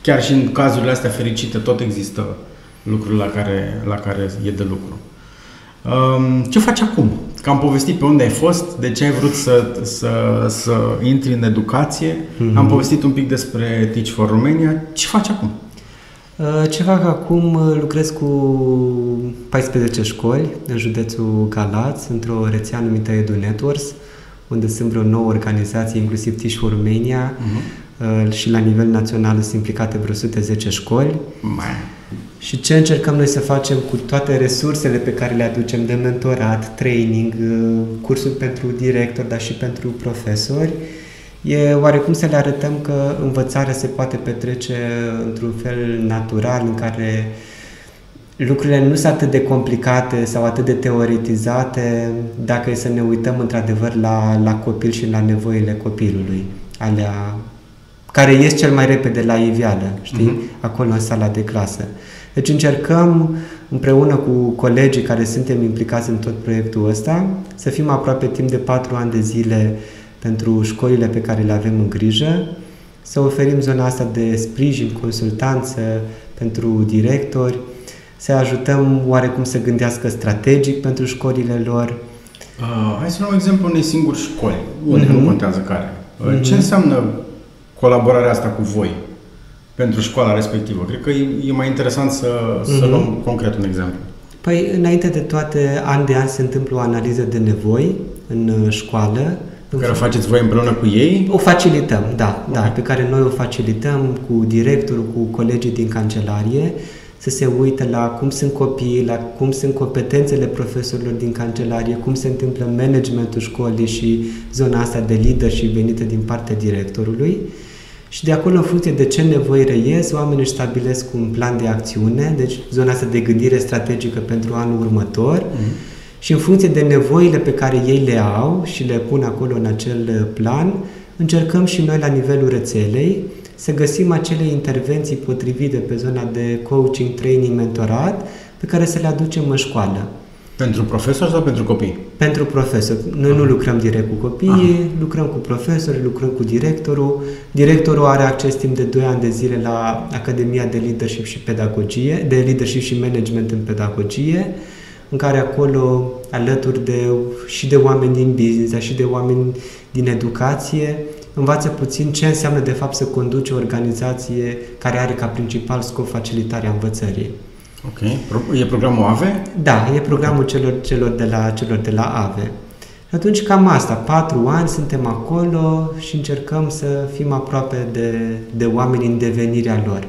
chiar și în cazurile astea fericite tot există lucruri la care, la care e de lucru. Um, ce faci acum? Că am povestit pe unde ai fost, de ce ai vrut să, să, să intri în educație, mm-hmm. am povestit un pic despre Teach for Romania. Ce faci acum? Uh, ce fac acum? Uh, lucrez cu 14 școli în județul Galați, într-o rețea numită Edu Networks, unde sunt vreo nouă organizații, inclusiv Tiș Romania, uh-huh. și la nivel național sunt implicate vreo 110 școli. Mai. Și ce încercăm noi să facem cu toate resursele pe care le aducem de mentorat, training, uh, cursuri pentru directori, dar și pentru profesori, e oarecum să le arătăm că învățarea se poate petrece într-un fel natural în care lucrurile nu sunt atât de complicate sau atât de teoretizate dacă e să ne uităm într-adevăr la, la copil și la nevoile copilului, alea care ies cel mai repede la iveală, știi? Uh-huh. Acolo în sala de clasă. Deci încercăm împreună cu colegii care suntem implicați în tot proiectul ăsta să fim aproape timp de patru ani de zile pentru școlile pe care le avem în grijă, să oferim zona asta de sprijin, consultanță pentru directori, să ajutăm oarecum să gândească strategic pentru școlile lor. Uh, hai să luăm exemplu unei singuri școli, unde uh-huh. nu mhm. contează care. Uh, uh-huh. Ce înseamnă colaborarea asta cu voi pentru școala respectivă? Cred că e, e mai interesant să, uh-huh. să mhm. luăm concret un exemplu. Păi, înainte de toate, an de an se întâmplă o analiză de nevoi în uh, școală. Pe care o faceți voi împreună cu ei? O facilităm, da, da okay. da, pe care noi o facilităm cu directorul, cu colegii din cancelarie să se uite la cum sunt copiii, la cum sunt competențele profesorilor din cancelarie, cum se întâmplă managementul școlii și zona asta de leadership venită din partea directorului. Și de acolo, în funcție de ce nevoi reies, oamenii își stabilesc un plan de acțiune, deci zona asta de gândire strategică pentru anul următor. Mm-hmm. Și în funcție de nevoile pe care ei le au și le pun acolo în acel plan, încercăm și noi la nivelul rețelei să găsim acele intervenții potrivite pe zona de coaching, training, mentorat, pe care să le aducem în școală. Pentru profesori sau pentru copii? Pentru profesori. Noi Aha. nu lucrăm direct cu copiii, Aha. lucrăm cu profesori, lucrăm cu directorul. Directorul are acces timp de 2 ani de zile la Academia de Leadership și Pedagogie, de Leadership și Management în Pedagogie, în care acolo, alături de și de oameni din business, și de oameni din educație, învață puțin ce înseamnă de fapt să conduci o organizație care are ca principal scop facilitarea învățării. Ok. E programul AVE? Da, e programul celor, celor, de, la, celor de la AVE. Atunci cam asta, patru ani suntem acolo și încercăm să fim aproape de, de oameni în devenirea lor.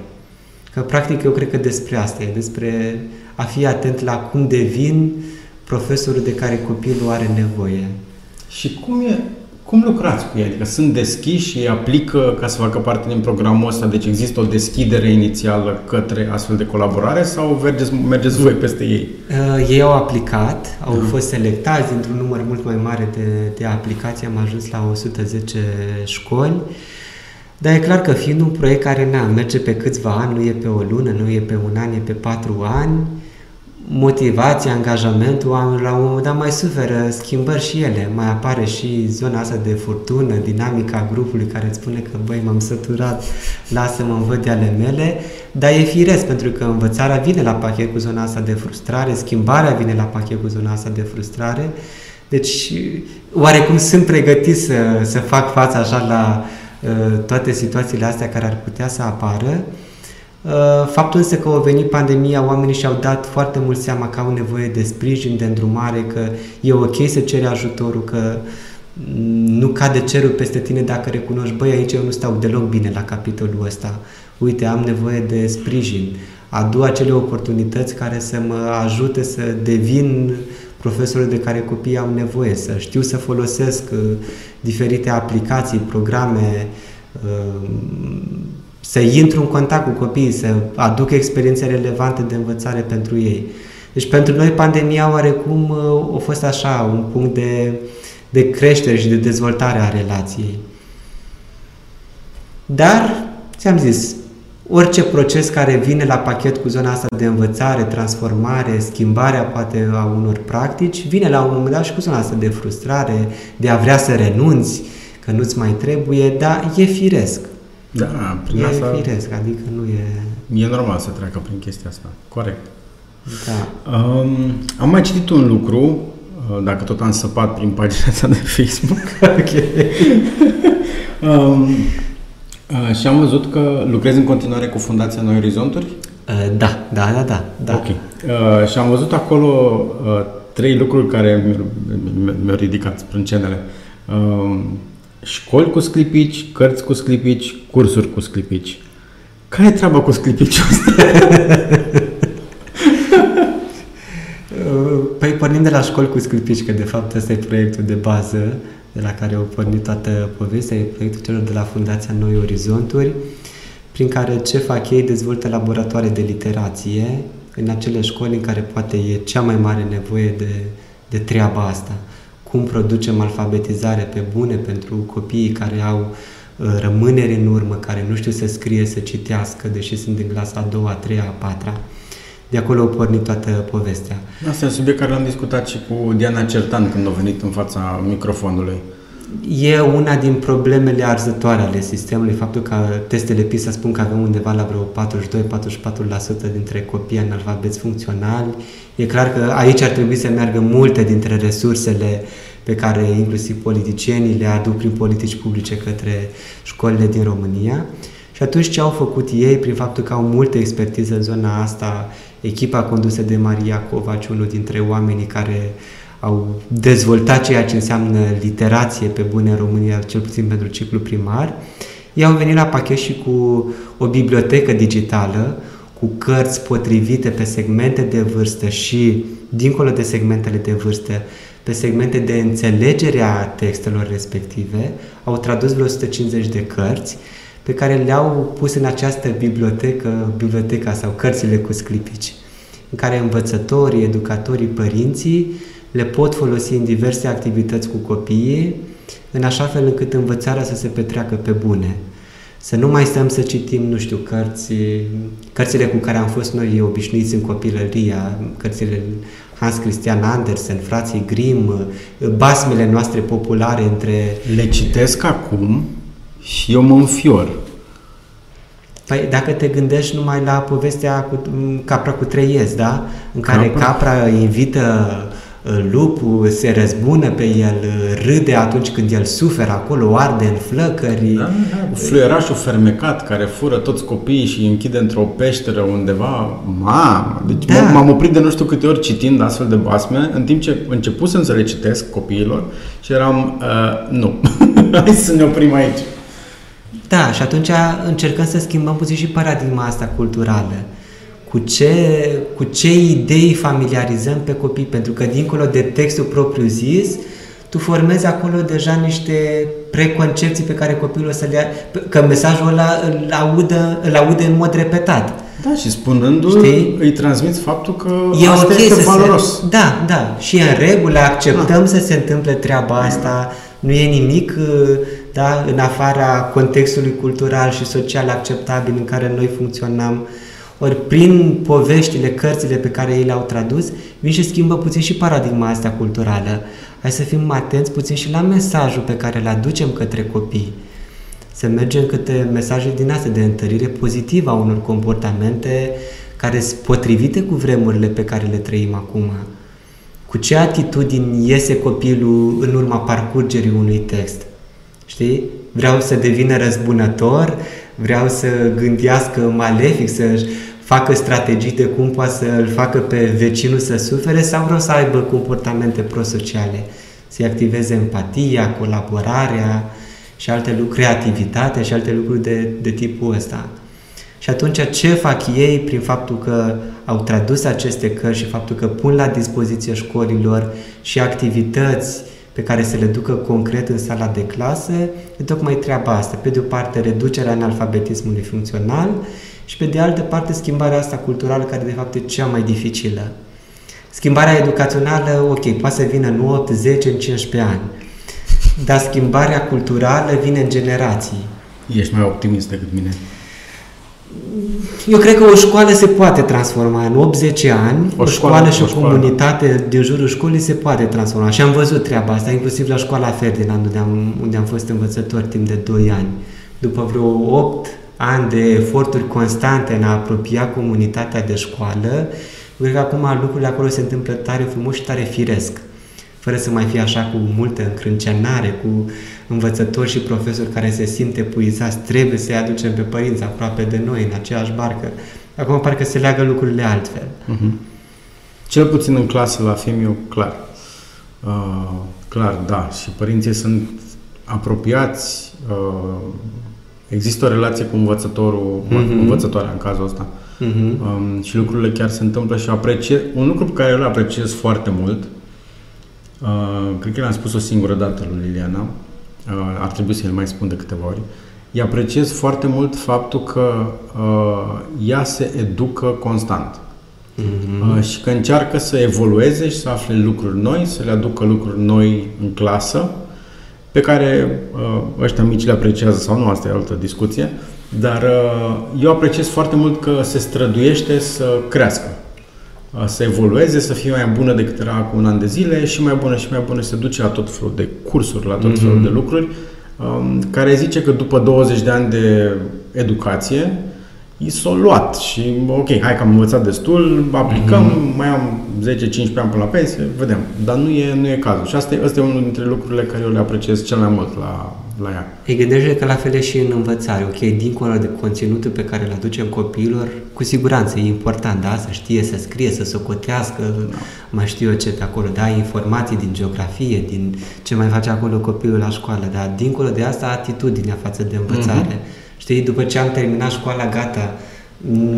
Că practic eu cred că despre asta e, despre a fi atent la cum devin profesorul de care copilul are nevoie. Și cum e cum lucrați cu ei? Adică sunt deschiși și aplică ca să facă parte din programul ăsta? Deci există o deschidere inițială către astfel de colaborare sau mergeți, mergeți voi peste ei? Uh, ei au aplicat, au uh-huh. fost selectați dintr-un număr mult mai mare de, de aplicații, am ajuns la 110 școli. Dar e clar că fiind un proiect care na, merge pe câțiva ani, nu e pe o lună, nu e pe un an, e pe patru ani, motivația, angajamentul, la un moment dat mai suferă schimbări și ele. Mai apare și zona asta de furtună, dinamica grupului care îți spune că, băi, m-am săturat, lasă-mă învăț de ale mele, dar e firesc pentru că învățarea vine la pachet cu zona asta de frustrare, schimbarea vine la pachet cu zona asta de frustrare, deci oarecum sunt pregătit să, să fac față așa la uh, toate situațiile astea care ar putea să apară, Uh, faptul însă că a venit pandemia, oamenii și-au dat foarte mult seama că au nevoie de sprijin, de îndrumare, că e ok să cere ajutorul, că nu cade cerul peste tine dacă recunoști, băi, aici eu nu stau deloc bine la capitolul ăsta. Uite, am nevoie de sprijin. Adu acele oportunități care să mă ajute să devin profesorul de care copiii au nevoie, să știu să folosesc uh, diferite aplicații, programe, uh, să intru în contact cu copiii, să aduc experiențe relevante de învățare pentru ei. Deci pentru noi pandemia oarecum uh, a fost așa, un punct de, de creștere și de dezvoltare a relației. Dar, ți-am zis, orice proces care vine la pachet cu zona asta de învățare, transformare, schimbarea poate a unor practici, vine la un moment dat și cu zona asta de frustrare, de a vrea să renunți, că nu-ți mai trebuie, dar e firesc. Da, prin e asta... firesc, adică nu e... E normal să treacă prin chestia asta, corect. Da. Um, am mai citit un lucru, uh, dacă tot am săpat prin pagina ta de Facebook. ok. um, uh, și am văzut că lucrezi în continuare cu Fundația Noi Orizonturi? Uh, da, da, da, da. da. Ok. Uh, și am văzut acolo uh, trei lucruri care mi-au, mi-au ridicat sprâncenele. Uh, școli cu sclipici, cărți cu sclipici, cursuri cu sclipici. Care e treaba cu sclipiciul ăsta? păi pornim de la școli cu sclipici, că de fapt ăsta e proiectul de bază de la care au pornit toată povestea, e proiectul celor de la Fundația Noi Orizonturi, prin care ce fac ei dezvoltă laboratoare de literație în acele școli în care poate e cea mai mare nevoie de, de treaba asta. Cum producem alfabetizare pe bune pentru copiii care au uh, rămânere în urmă, care nu știu să scrie, să citească, deși sunt din clasa a doua, a treia, a patra. De acolo a pornit toată povestea. Asta e un subiect care l-am discutat și cu Diana Certan când a venit în fața microfonului. E una din problemele arzătoare ale sistemului, faptul că testele PISA spun că avem undeva la vreo 42-44% dintre copii analfabeți funcționali. E clar că aici ar trebui să meargă multe dintre resursele pe care inclusiv politicienii le aduc prin politici publice către școlile din România. Și atunci ce au făcut ei, prin faptul că au multă expertiză în zona asta, echipa condusă de Maria Covaci, unul dintre oamenii care au dezvoltat ceea ce înseamnă literație pe bune în România, cel puțin pentru ciclu primar, ei au venit la pachet și cu o bibliotecă digitală, cu cărți potrivite pe segmente de vârstă și, dincolo de segmentele de vârstă, pe segmente de înțelegere a textelor respective, au tradus vreo 150 de cărți pe care le-au pus în această bibliotecă, biblioteca sau cărțile cu sclipici, în care învățătorii, educatorii, părinții le pot folosi în diverse activități cu copiii, în așa fel încât învățarea să se petreacă pe bune. Să nu mai stăm să citim, nu știu, cărți, cărțile cu care am fost noi obișnuiți în copilăria, cărțile Hans Christian Andersen, frații Grimm, basmele noastre populare între... Le citesc acum și eu mă înfior. Păi dacă te gândești numai la povestea cu capra cu trei iezi, da? În care capra, capra invită lupul se răzbună pe el, râde atunci când el suferă acolo, arde în flăcări. Da, da. Fluierașul fermecat care fură toți copiii și îi închide într-o peșteră undeva. Mamă! Deci da. m-am oprit de nu știu câte ori citind astfel de basme, în timp ce începusem să le citesc copiilor și eram, uh, nu, hai să ne oprim aici. Da, și atunci încercăm să schimbăm puțin și paradigma asta culturală cu ce, cu ce idei familiarizăm pe copii, pentru că dincolo de textul propriu-zis, tu formezi acolo deja niște preconcepții pe care copilul o să le ia, că mesajul ăla îl audă, îl aude în mod repetat. Da, și spunându-l, Știi? îi transmiți faptul că e asta okay este valoros. Se, da, da. Și în regulă acceptăm da. să se întâmple treaba asta. Nu e nimic da, în afara contextului cultural și social acceptabil în care noi funcționăm. Ori prin poveștile, cărțile pe care ei le-au tradus, vin și schimbă puțin și paradigma asta culturală. Hai să fim atenți puțin și la mesajul pe care îl aducem către copii. Să mergem către mesaje din astea de întărire pozitivă a unor comportamente care sunt potrivite cu vremurile pe care le trăim acum. Cu ce atitudini iese copilul în urma parcurgerii unui text? Știi? Vreau să devină răzbunător, vreau să gândească malefic, să facă strategii de cum poate să îl facă pe vecinul să sufere sau vreau să aibă comportamente prosociale, să-i activeze empatia, colaborarea și alte lucruri, creativitatea și alte lucruri de, de tipul ăsta. Și atunci ce fac ei prin faptul că au tradus aceste cărți și faptul că pun la dispoziție școlilor și activități pe care să le ducă concret în sala de clasă, e tocmai treaba asta. Pe de o parte, reducerea analfabetismului funcțional și pe de altă parte, schimbarea asta culturală, care de fapt e cea mai dificilă. Schimbarea educațională, ok, poate să vină în 8, 10, în 15 ani, dar schimbarea culturală vine în generații. Ești mai optimist decât mine. Eu cred că o școală se poate transforma în 80 ani, o, o școală, școală și o, școală. comunitate din jurul școlii se poate transforma. Și am văzut treaba asta, inclusiv la școala Ferdinand, unde am, unde am fost învățător timp de 2 ani. După vreo 8 ani de eforturi constante în a apropia comunitatea de școală, cred că acum lucrurile acolo se întâmplă tare frumos și tare firesc fără să mai fie așa cu multă încrâncenare, cu învățători și profesori care se simt epuizați, trebuie să-i aducem pe părinți aproape de noi, în aceeași barcă. Acum parcă se leagă lucrurile altfel. Uh-huh. Cel puțin în clasă la FEMIU, clar. Uh, clar, da. Și părinții sunt apropiați, uh, există o relație cu învățătorul, uh-huh. învățătoarea în cazul ăsta. Uh-huh. Um, și lucrurile chiar se întâmplă și apreciez, un lucru pe care eu îl apreciez foarte mult Uh, cred că l-am spus o singură dată lui Liliana, uh, ar trebui să-l mai spun de câteva ori. Îi apreciez foarte mult faptul că uh, ea se educă constant. mm-hmm. și că încearcă să evolueze și să afle lucruri noi, să le aducă lucruri noi în clasă, pe care uh, ăștia mici le apreciază sau nu, asta e altă discuție, dar uh, eu apreciez foarte mult că se străduiește să crească, să evolueze, să fie mai bună decât era cu un an de zile și mai bună și mai bună se duce la tot felul de cursuri, la tot mm-hmm. felul de lucruri, um, care zice că după 20 de ani de educație, i s-a luat și ok, hai că am învățat destul, aplicăm, mm-hmm. mai am 10-15 ani până la pensie, vedem. Dar nu e, nu e cazul. Și asta e, asta e unul dintre lucrurile care eu le apreciez cel mai mult la, la ea. Ei gândește că la fel e și în învățare, ok, dincolo de conținutul pe care îl aducem copiilor, cu siguranță e important, da, să știe să scrie, să socotească, da. mai știu eu ce pe acolo, da, informații din geografie, din ce mai face acolo copilul la școală, dar dincolo de asta, atitudinea față de învățare. Mm-hmm Știi, după ce am terminat școala, gata,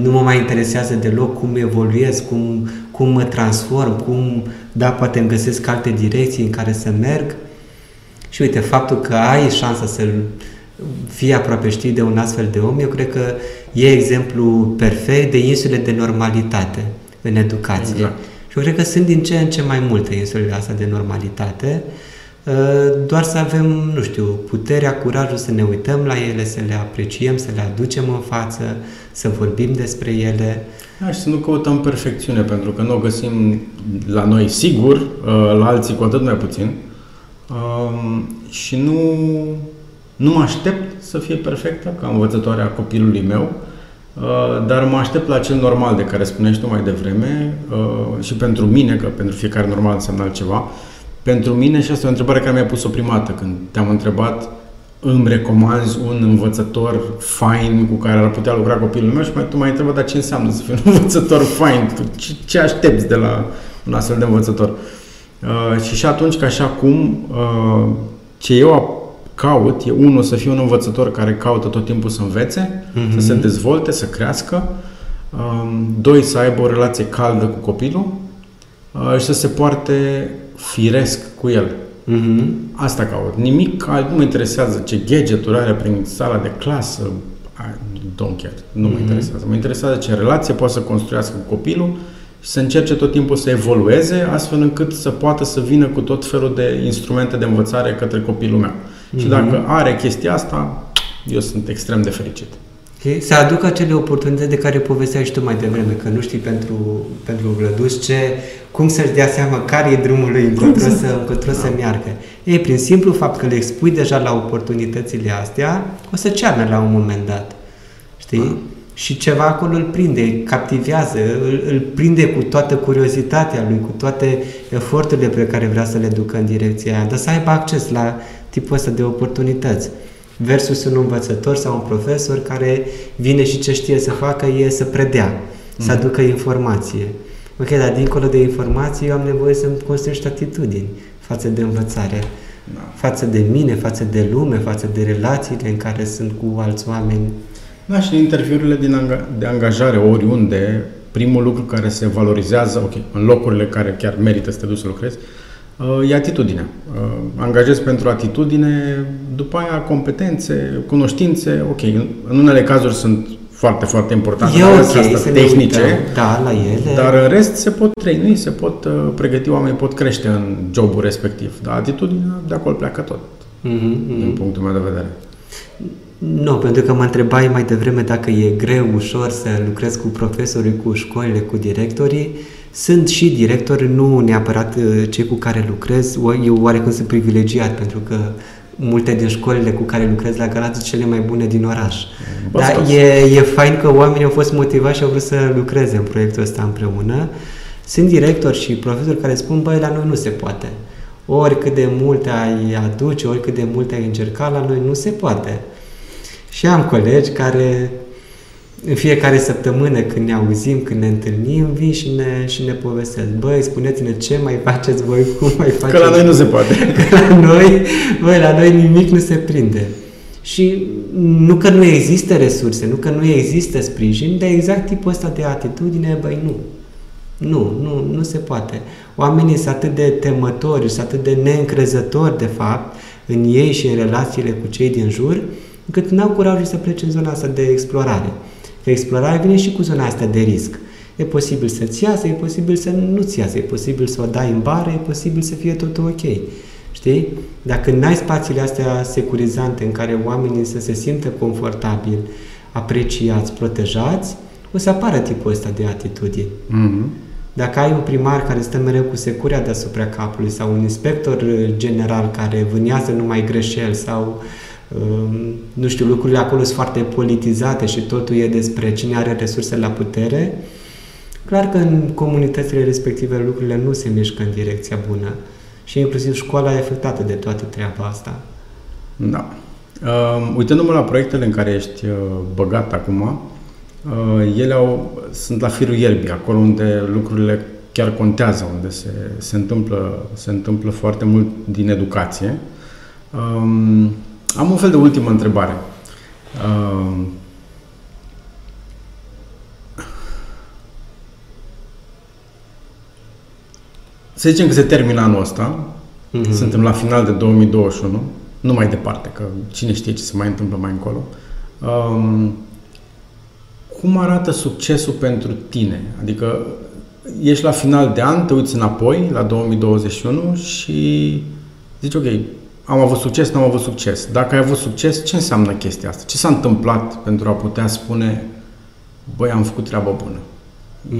nu mă mai interesează deloc cum evoluez, cum, cum mă transform, cum, da, poate îmi găsesc alte direcții în care să merg. Și uite, faptul că ai șansa să fii aproape, știi, de un astfel de om, eu cred că e exemplu perfect de insule de normalitate în educație. Exact. Și eu cred că sunt din ce în ce mai multe insulele astea de normalitate. Uh, Uh, doar să avem, nu știu, puterea, curajul să ne uităm la ele, să le apreciem, să le aducem în față, să vorbim despre ele. Da, și să nu căutăm perfecțiune, pentru că nu o găsim la noi sigur, uh, la alții cu atât mai puțin. Um, și nu, nu mă aștept să fie perfectă ca învățătoarea copilului meu, uh, dar mă aștept la cel normal de care spuneai tu mai devreme și pentru mine, că pentru fiecare normal înseamnă altceva, pentru mine, și asta e o întrebare care mi-a pus-o prima dată când te-am întrebat îmi recomanzi un învățător fain cu care ar putea lucra copilul meu și mai, tu m-ai întrebat, dar ce înseamnă să fii un învățător fain? Ce, ce aștepți de la un astfel de învățător? Uh, și și atunci, ca și acum, uh, ce eu caut e, unul, să fie un învățător care caută tot timpul să învețe, mm-hmm. să se dezvolte, să crească, uh, doi, să aibă o relație caldă cu copilul uh, și să se poarte firesc cu el. Mm-hmm. Asta caut. Nimic alt nu mă interesează ce gadget-uri are prin sala de clasă. I don't care. Nu mm-hmm. mă interesează. Mă interesează ce relație poate să construiască cu copilul și să încerce tot timpul să evolueze astfel încât să poată să vină cu tot felul de instrumente de învățare către copilul meu. Mm-hmm. Și dacă are chestia asta, eu sunt extrem de fericit. Okay? Să aducă acele oportunități de care povesteai și tu mai devreme, că nu știi pentru, pentru vlăduș ce, cum să-și dea seama care e drumul lui încotro să, încotro să meargă. Ei, prin simplu fapt că le expui deja la oportunitățile astea, o să cearnă la un moment dat. Știi? Ah. Și ceva acolo îl prinde, captivează, îl, îl prinde cu toată curiozitatea lui, cu toate eforturile pe care vrea să le ducă în direcția aia, dar să aibă acces la tipul ăsta de oportunități versus un învățător sau un profesor care vine și ce știe să facă e să predea, mm. să aducă informație. Ok, dar dincolo de informație eu am nevoie să-mi construiești atitudini față de învățare, da. față de mine, față de lume, față de relațiile în care sunt cu alți oameni. Da, și în interviurile din anga- de angajare oriunde, primul lucru care se valorizează, ok, în locurile care chiar merită să te duci să lucrezi, Uh, e atitudinea. Uh, angajez pentru atitudine, după aia competențe, cunoștințe, ok, în unele cazuri sunt foarte, foarte importante, e okay, astea tehnice, uităm, da, la ele. dar în rest se pot trăi, se pot uh, pregăti, oamenii pot crește în jobul respectiv, dar atitudinea de acolo pleacă tot, mm-hmm, din punctul meu de vedere. Nu, pentru că mă întrebai mai devreme dacă e greu, ușor să lucrez cu profesorii, cu școlile, cu directorii. Sunt și directori, nu neapărat uh, cei cu care lucrez. Eu oarecum sunt privilegiat pentru că multe din școlile cu care lucrez la Galați sunt cele mai bune din oraș. Dar e, e fain că oamenii au fost motivați și au vrut să lucreze în proiectul ăsta împreună. Sunt directori și profesori care spun, băi, la noi nu se poate. Oricât de multe ai aduce, oricât de multe ai încerca, la noi nu se poate. Și am colegi care în fiecare săptămână când ne auzim, când ne întâlnim, vin și ne, și ne povestesc. Băi, spuneți-ne ce mai faceți voi, cum mai faceți. Că la noi nu se poate. Că la noi, băi, la noi nimic nu se prinde. Și nu că nu există resurse, nu că nu există sprijin, dar exact tipul ăsta de atitudine, băi, nu. Nu, nu, nu se poate. Oamenii sunt atât de temători, sunt atât de neîncrezători, de fapt, în ei și în relațiile cu cei din jur, încât n-au curajul să plece în zona asta de explorare. Că explorarea vine și cu zona asta de risc. E posibil să-ți iasă, e posibil să nu-ți iasă, e posibil să o dai în bară, e posibil să fie totul ok. Știi? Dacă n-ai spațiile astea securizante în care oamenii să se simtă confortabil, apreciați, protejați, o să apară tipul ăsta de atitudini. Mm-hmm. Dacă ai un primar care stă mereu cu securea deasupra capului sau un inspector general care vânează numai greșeli sau um, nu știu, lucrurile acolo sunt foarte politizate și totul e despre cine are resurse la putere, clar că în comunitățile respective lucrurile nu se mișcă în direcția bună. Și inclusiv școala e afectată de toată treaba asta. Da. Uh, uitându-mă la proiectele în care ești uh, băgat acum, uh, ele au, sunt la firul ierbii, acolo unde lucrurile chiar contează, unde se, se, întâmplă, se întâmplă foarte mult din educație. Um, am un fel de ultimă întrebare. Uh, să zicem că se termină anul ăsta, mm-hmm. suntem la final de 2021, nu mai departe, că cine știe ce se mai întâmplă mai încolo. Um, cum arată succesul pentru tine? Adică ești la final de an, te uiți înapoi, la 2021 și zici, ok, am avut succes, nu am avut succes. Dacă ai avut succes, ce înseamnă chestia asta? Ce s-a întâmplat pentru a putea spune, băi, am făcut treaba bună?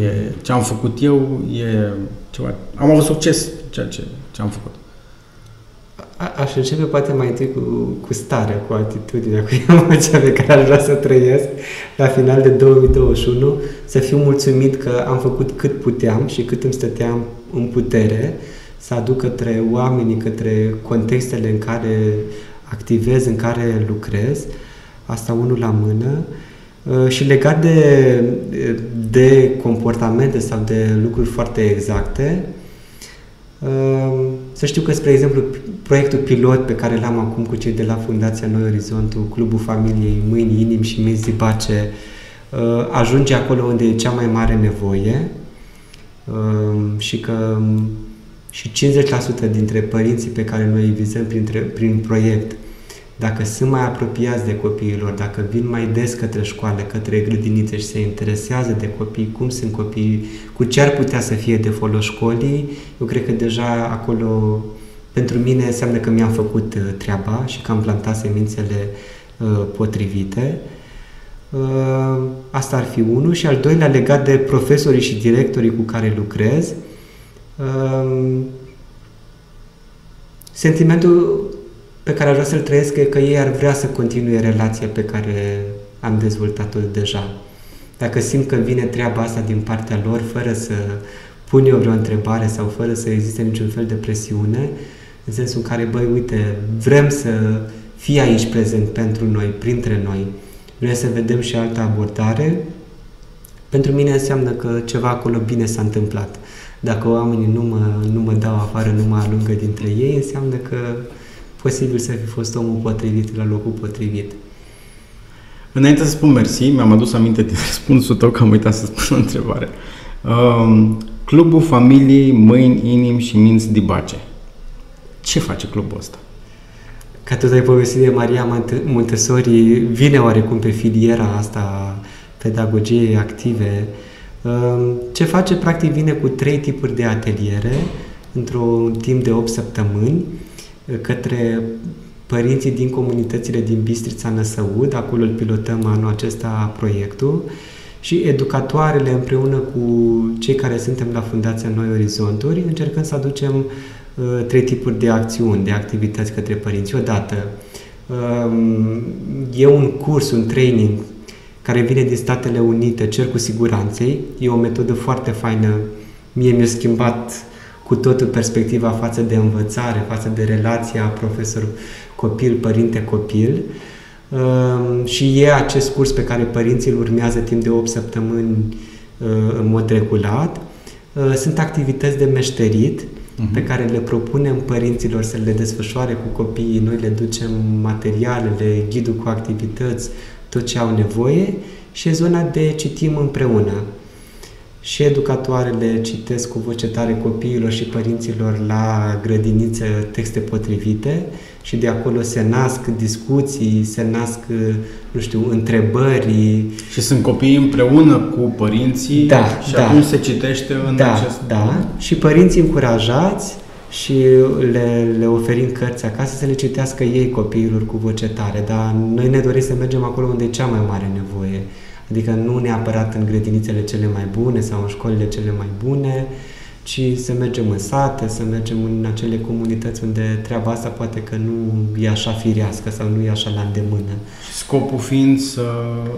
E, ce am făcut eu e ceva... Am avut succes ceea ce, ce am făcut. A, aș începe poate mai întâi cu, cu starea, cu atitudinea, cu emoția pe care aș vrea să trăiesc la final de 2021, să fiu mulțumit că am făcut cât puteam și cât îmi stăteam în putere să aduc către oamenii, către contextele în care activez, în care lucrez, asta unul la mână, Uh, și legat de, de comportamente sau de lucruri foarte exacte, uh, să știu că, spre exemplu, proiectul pilot pe care l-am acum cu cei de la Fundația Noi Orizontul, Clubul Familiei Mâini, Inim și Minți Zibace, uh, ajunge acolo unde e cea mai mare nevoie și că și 50% dintre părinții pe care noi îi vizăm printre, prin proiect dacă sunt mai apropiați de copiilor, dacă vin mai des către școală, către grădinițe și se interesează de copii, cum sunt copiii, cu ce ar putea să fie de folos școlii, eu cred că deja acolo pentru mine înseamnă că mi-am făcut uh, treaba și că am plantat semințele uh, potrivite. Uh, asta ar fi unul. Și al doilea, legat de profesorii și directorii cu care lucrez, uh, sentimentul pe care aș vrea să-l trăiesc e că ei ar vrea să continue relația pe care am dezvoltat-o deja. Dacă simt că vine treaba asta din partea lor, fără să pun eu vreo întrebare sau fără să existe niciun fel de presiune, în sensul în care, băi, uite, vrem să fie aici prezent pentru noi, printre noi, vrem să vedem și altă abordare, pentru mine înseamnă că ceva acolo bine s-a întâmplat. Dacă oamenii nu mă, nu mă dau afară, nu mă alungă dintre ei, înseamnă că posibil să fi fost omul potrivit la locul potrivit. Înainte să spun mersi, mi-am adus aminte de răspunsul tău că am uitat să spun o întrebare. Um, clubul familiei Mâini, Inim și Minți Dibace. Ce face clubul ăsta? Ca tot ai povestit de Maria Montessori, vine oarecum pe filiera asta pedagogiei active. Um, ce face, practic, vine cu trei tipuri de ateliere într-un timp de 8 săptămâni către părinții din comunitățile din Bistrița Năsăud, acolo îl pilotăm anul acesta proiectul, și educatoarele împreună cu cei care suntem la Fundația Noi Orizonturi, încercăm să aducem uh, trei tipuri de acțiuni, de activități către părinți. Odată, um, e un curs, un training care vine din Statele Unite, Cercul Siguranței. E o metodă foarte faină. Mie mi-a schimbat cu totul perspectiva față de învățare, față de relația profesor-copil, părinte-copil. Ehm, și e acest curs pe care părinții îl urmează timp de 8 săptămâni ehm, în mod regulat. Ehm, sunt activități de meșterit uh-huh. pe care le propunem părinților să le desfășoare cu copiii. Noi le ducem materialele, ghidul cu activități, tot ce au nevoie și e zona de citim împreună și educatoarele citesc cu voce tare copiilor și părinților la grădiniță texte potrivite și de acolo se nasc discuții, se nasc, nu știu, întrebări. Și sunt copii împreună cu părinții da, și da. atunci se citește în da, acest... Da, și părinții încurajați și le, le oferim cărți acasă să le citească ei copiilor cu voce tare, dar noi ne dorim să mergem acolo unde e cea mai mare nevoie. Adică nu neapărat în grădinițele cele mai bune sau în școlile cele mai bune, ci să mergem în sate, să mergem în acele comunități unde treaba asta poate că nu e așa firească sau nu e așa la îndemână. Scopul fiind să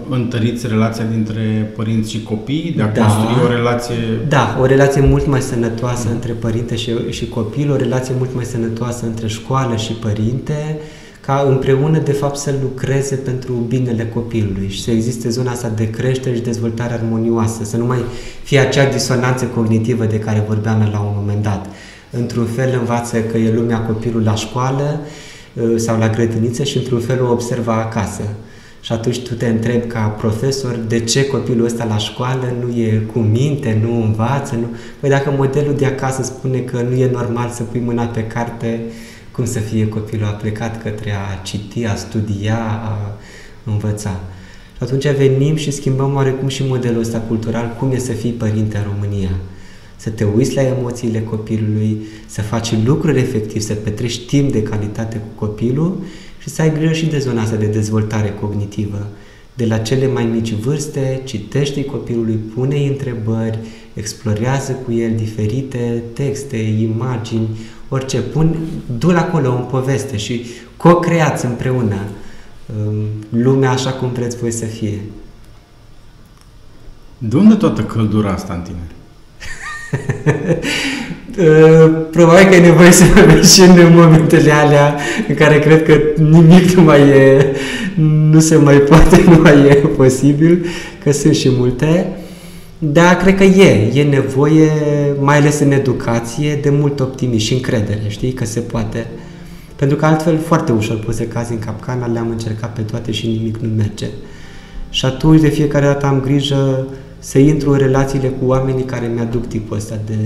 întăriți relația dintre părinți și copii, de a Da. construi o relație... Da, o relație mult mai sănătoasă între părinte și, și copil, o relație mult mai sănătoasă între școală și părinte, ca împreună, de fapt, să lucreze pentru binele copilului și să existe zona asta de creștere și dezvoltare armonioasă, să nu mai fie acea disonanță cognitivă de care vorbeam la un moment dat. Într-un fel învață că e lumea copilul la școală uh, sau la grădiniță și într-un fel o observă acasă. Și atunci tu te întrebi ca profesor de ce copilul ăsta la școală nu e cu minte, nu învață. Nu... Păi dacă modelul de acasă spune că nu e normal să pui mâna pe carte, cum să fie copilul a plecat către a citi, a studia, a învăța. Și atunci venim și schimbăm oarecum și modelul ăsta cultural, cum e să fii părinte în România. Să te uiți la emoțiile copilului, să faci lucruri efectiv, să petrești timp de calitate cu copilul și să ai grijă și de zona asta de dezvoltare cognitivă. De la cele mai mici vârste, citește copilului, pune întrebări, explorează cu el diferite texte, imagini, orice. Pun, du-l acolo în poveste și co-creați împreună um, lumea așa cum vreți voi să fie. De unde toată căldura asta în tine? Uh, Probabil că e nevoie să mergi și în momentele alea în care cred că nimic nu mai e, nu se mai poate, nu mai e posibil, că sunt și multe. Dar cred că e, e nevoie, mai ales în educație, de mult optimism și încredere, știi, că se poate. Pentru că altfel foarte ușor poți să cazi în capcana, le-am încercat pe toate și nimic nu merge. Și atunci de fiecare dată am grijă să intru în relațiile cu oamenii care mi-aduc tipul ăsta de,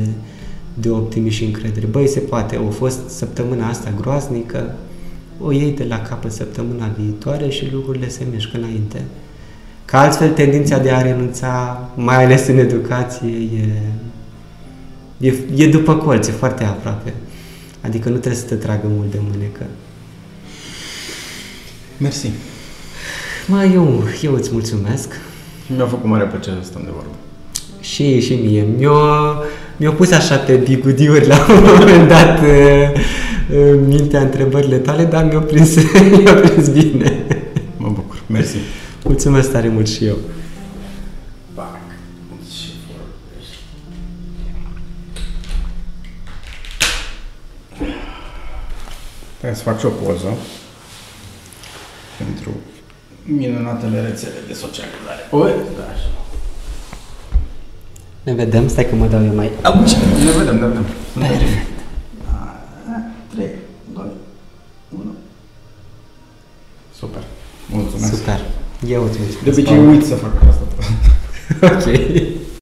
de optimism și încredere. Băi, se poate, a fost săptămâna asta groaznică, o iei de la capăt săptămâna viitoare și lucrurile se mișcă înainte. Că altfel tendința de a renunța, mai ales în educație, e, e, e după colț, e foarte aproape. Adică nu trebuie să te tragă mult de mânecă. Mersi. Mă, eu, eu îți mulțumesc. Mi-a făcut mare plăcere să stăm de vorbă. Și, și mie. Mi-o, mi-o pus așa pe bigudiuri la un moment dat uh, uh, mintea întrebările tale, dar mi-o prins, mi-o prins bine. Mă bucur. Mersi. Mulțumesc tare mult și eu. Pac. Ce vorbești? Trebuie să fac și o poză pentru minunatele rețele de socializare. Oi, da, așa. Ne vedem, stai că mă dau eu mai... Auci! Ne vedem, ne vedem. Perfect. 3, 2, 1. Super. Mulțumesc. Super. Eu îți mulțumesc. De obicei uit să fac asta. Ok.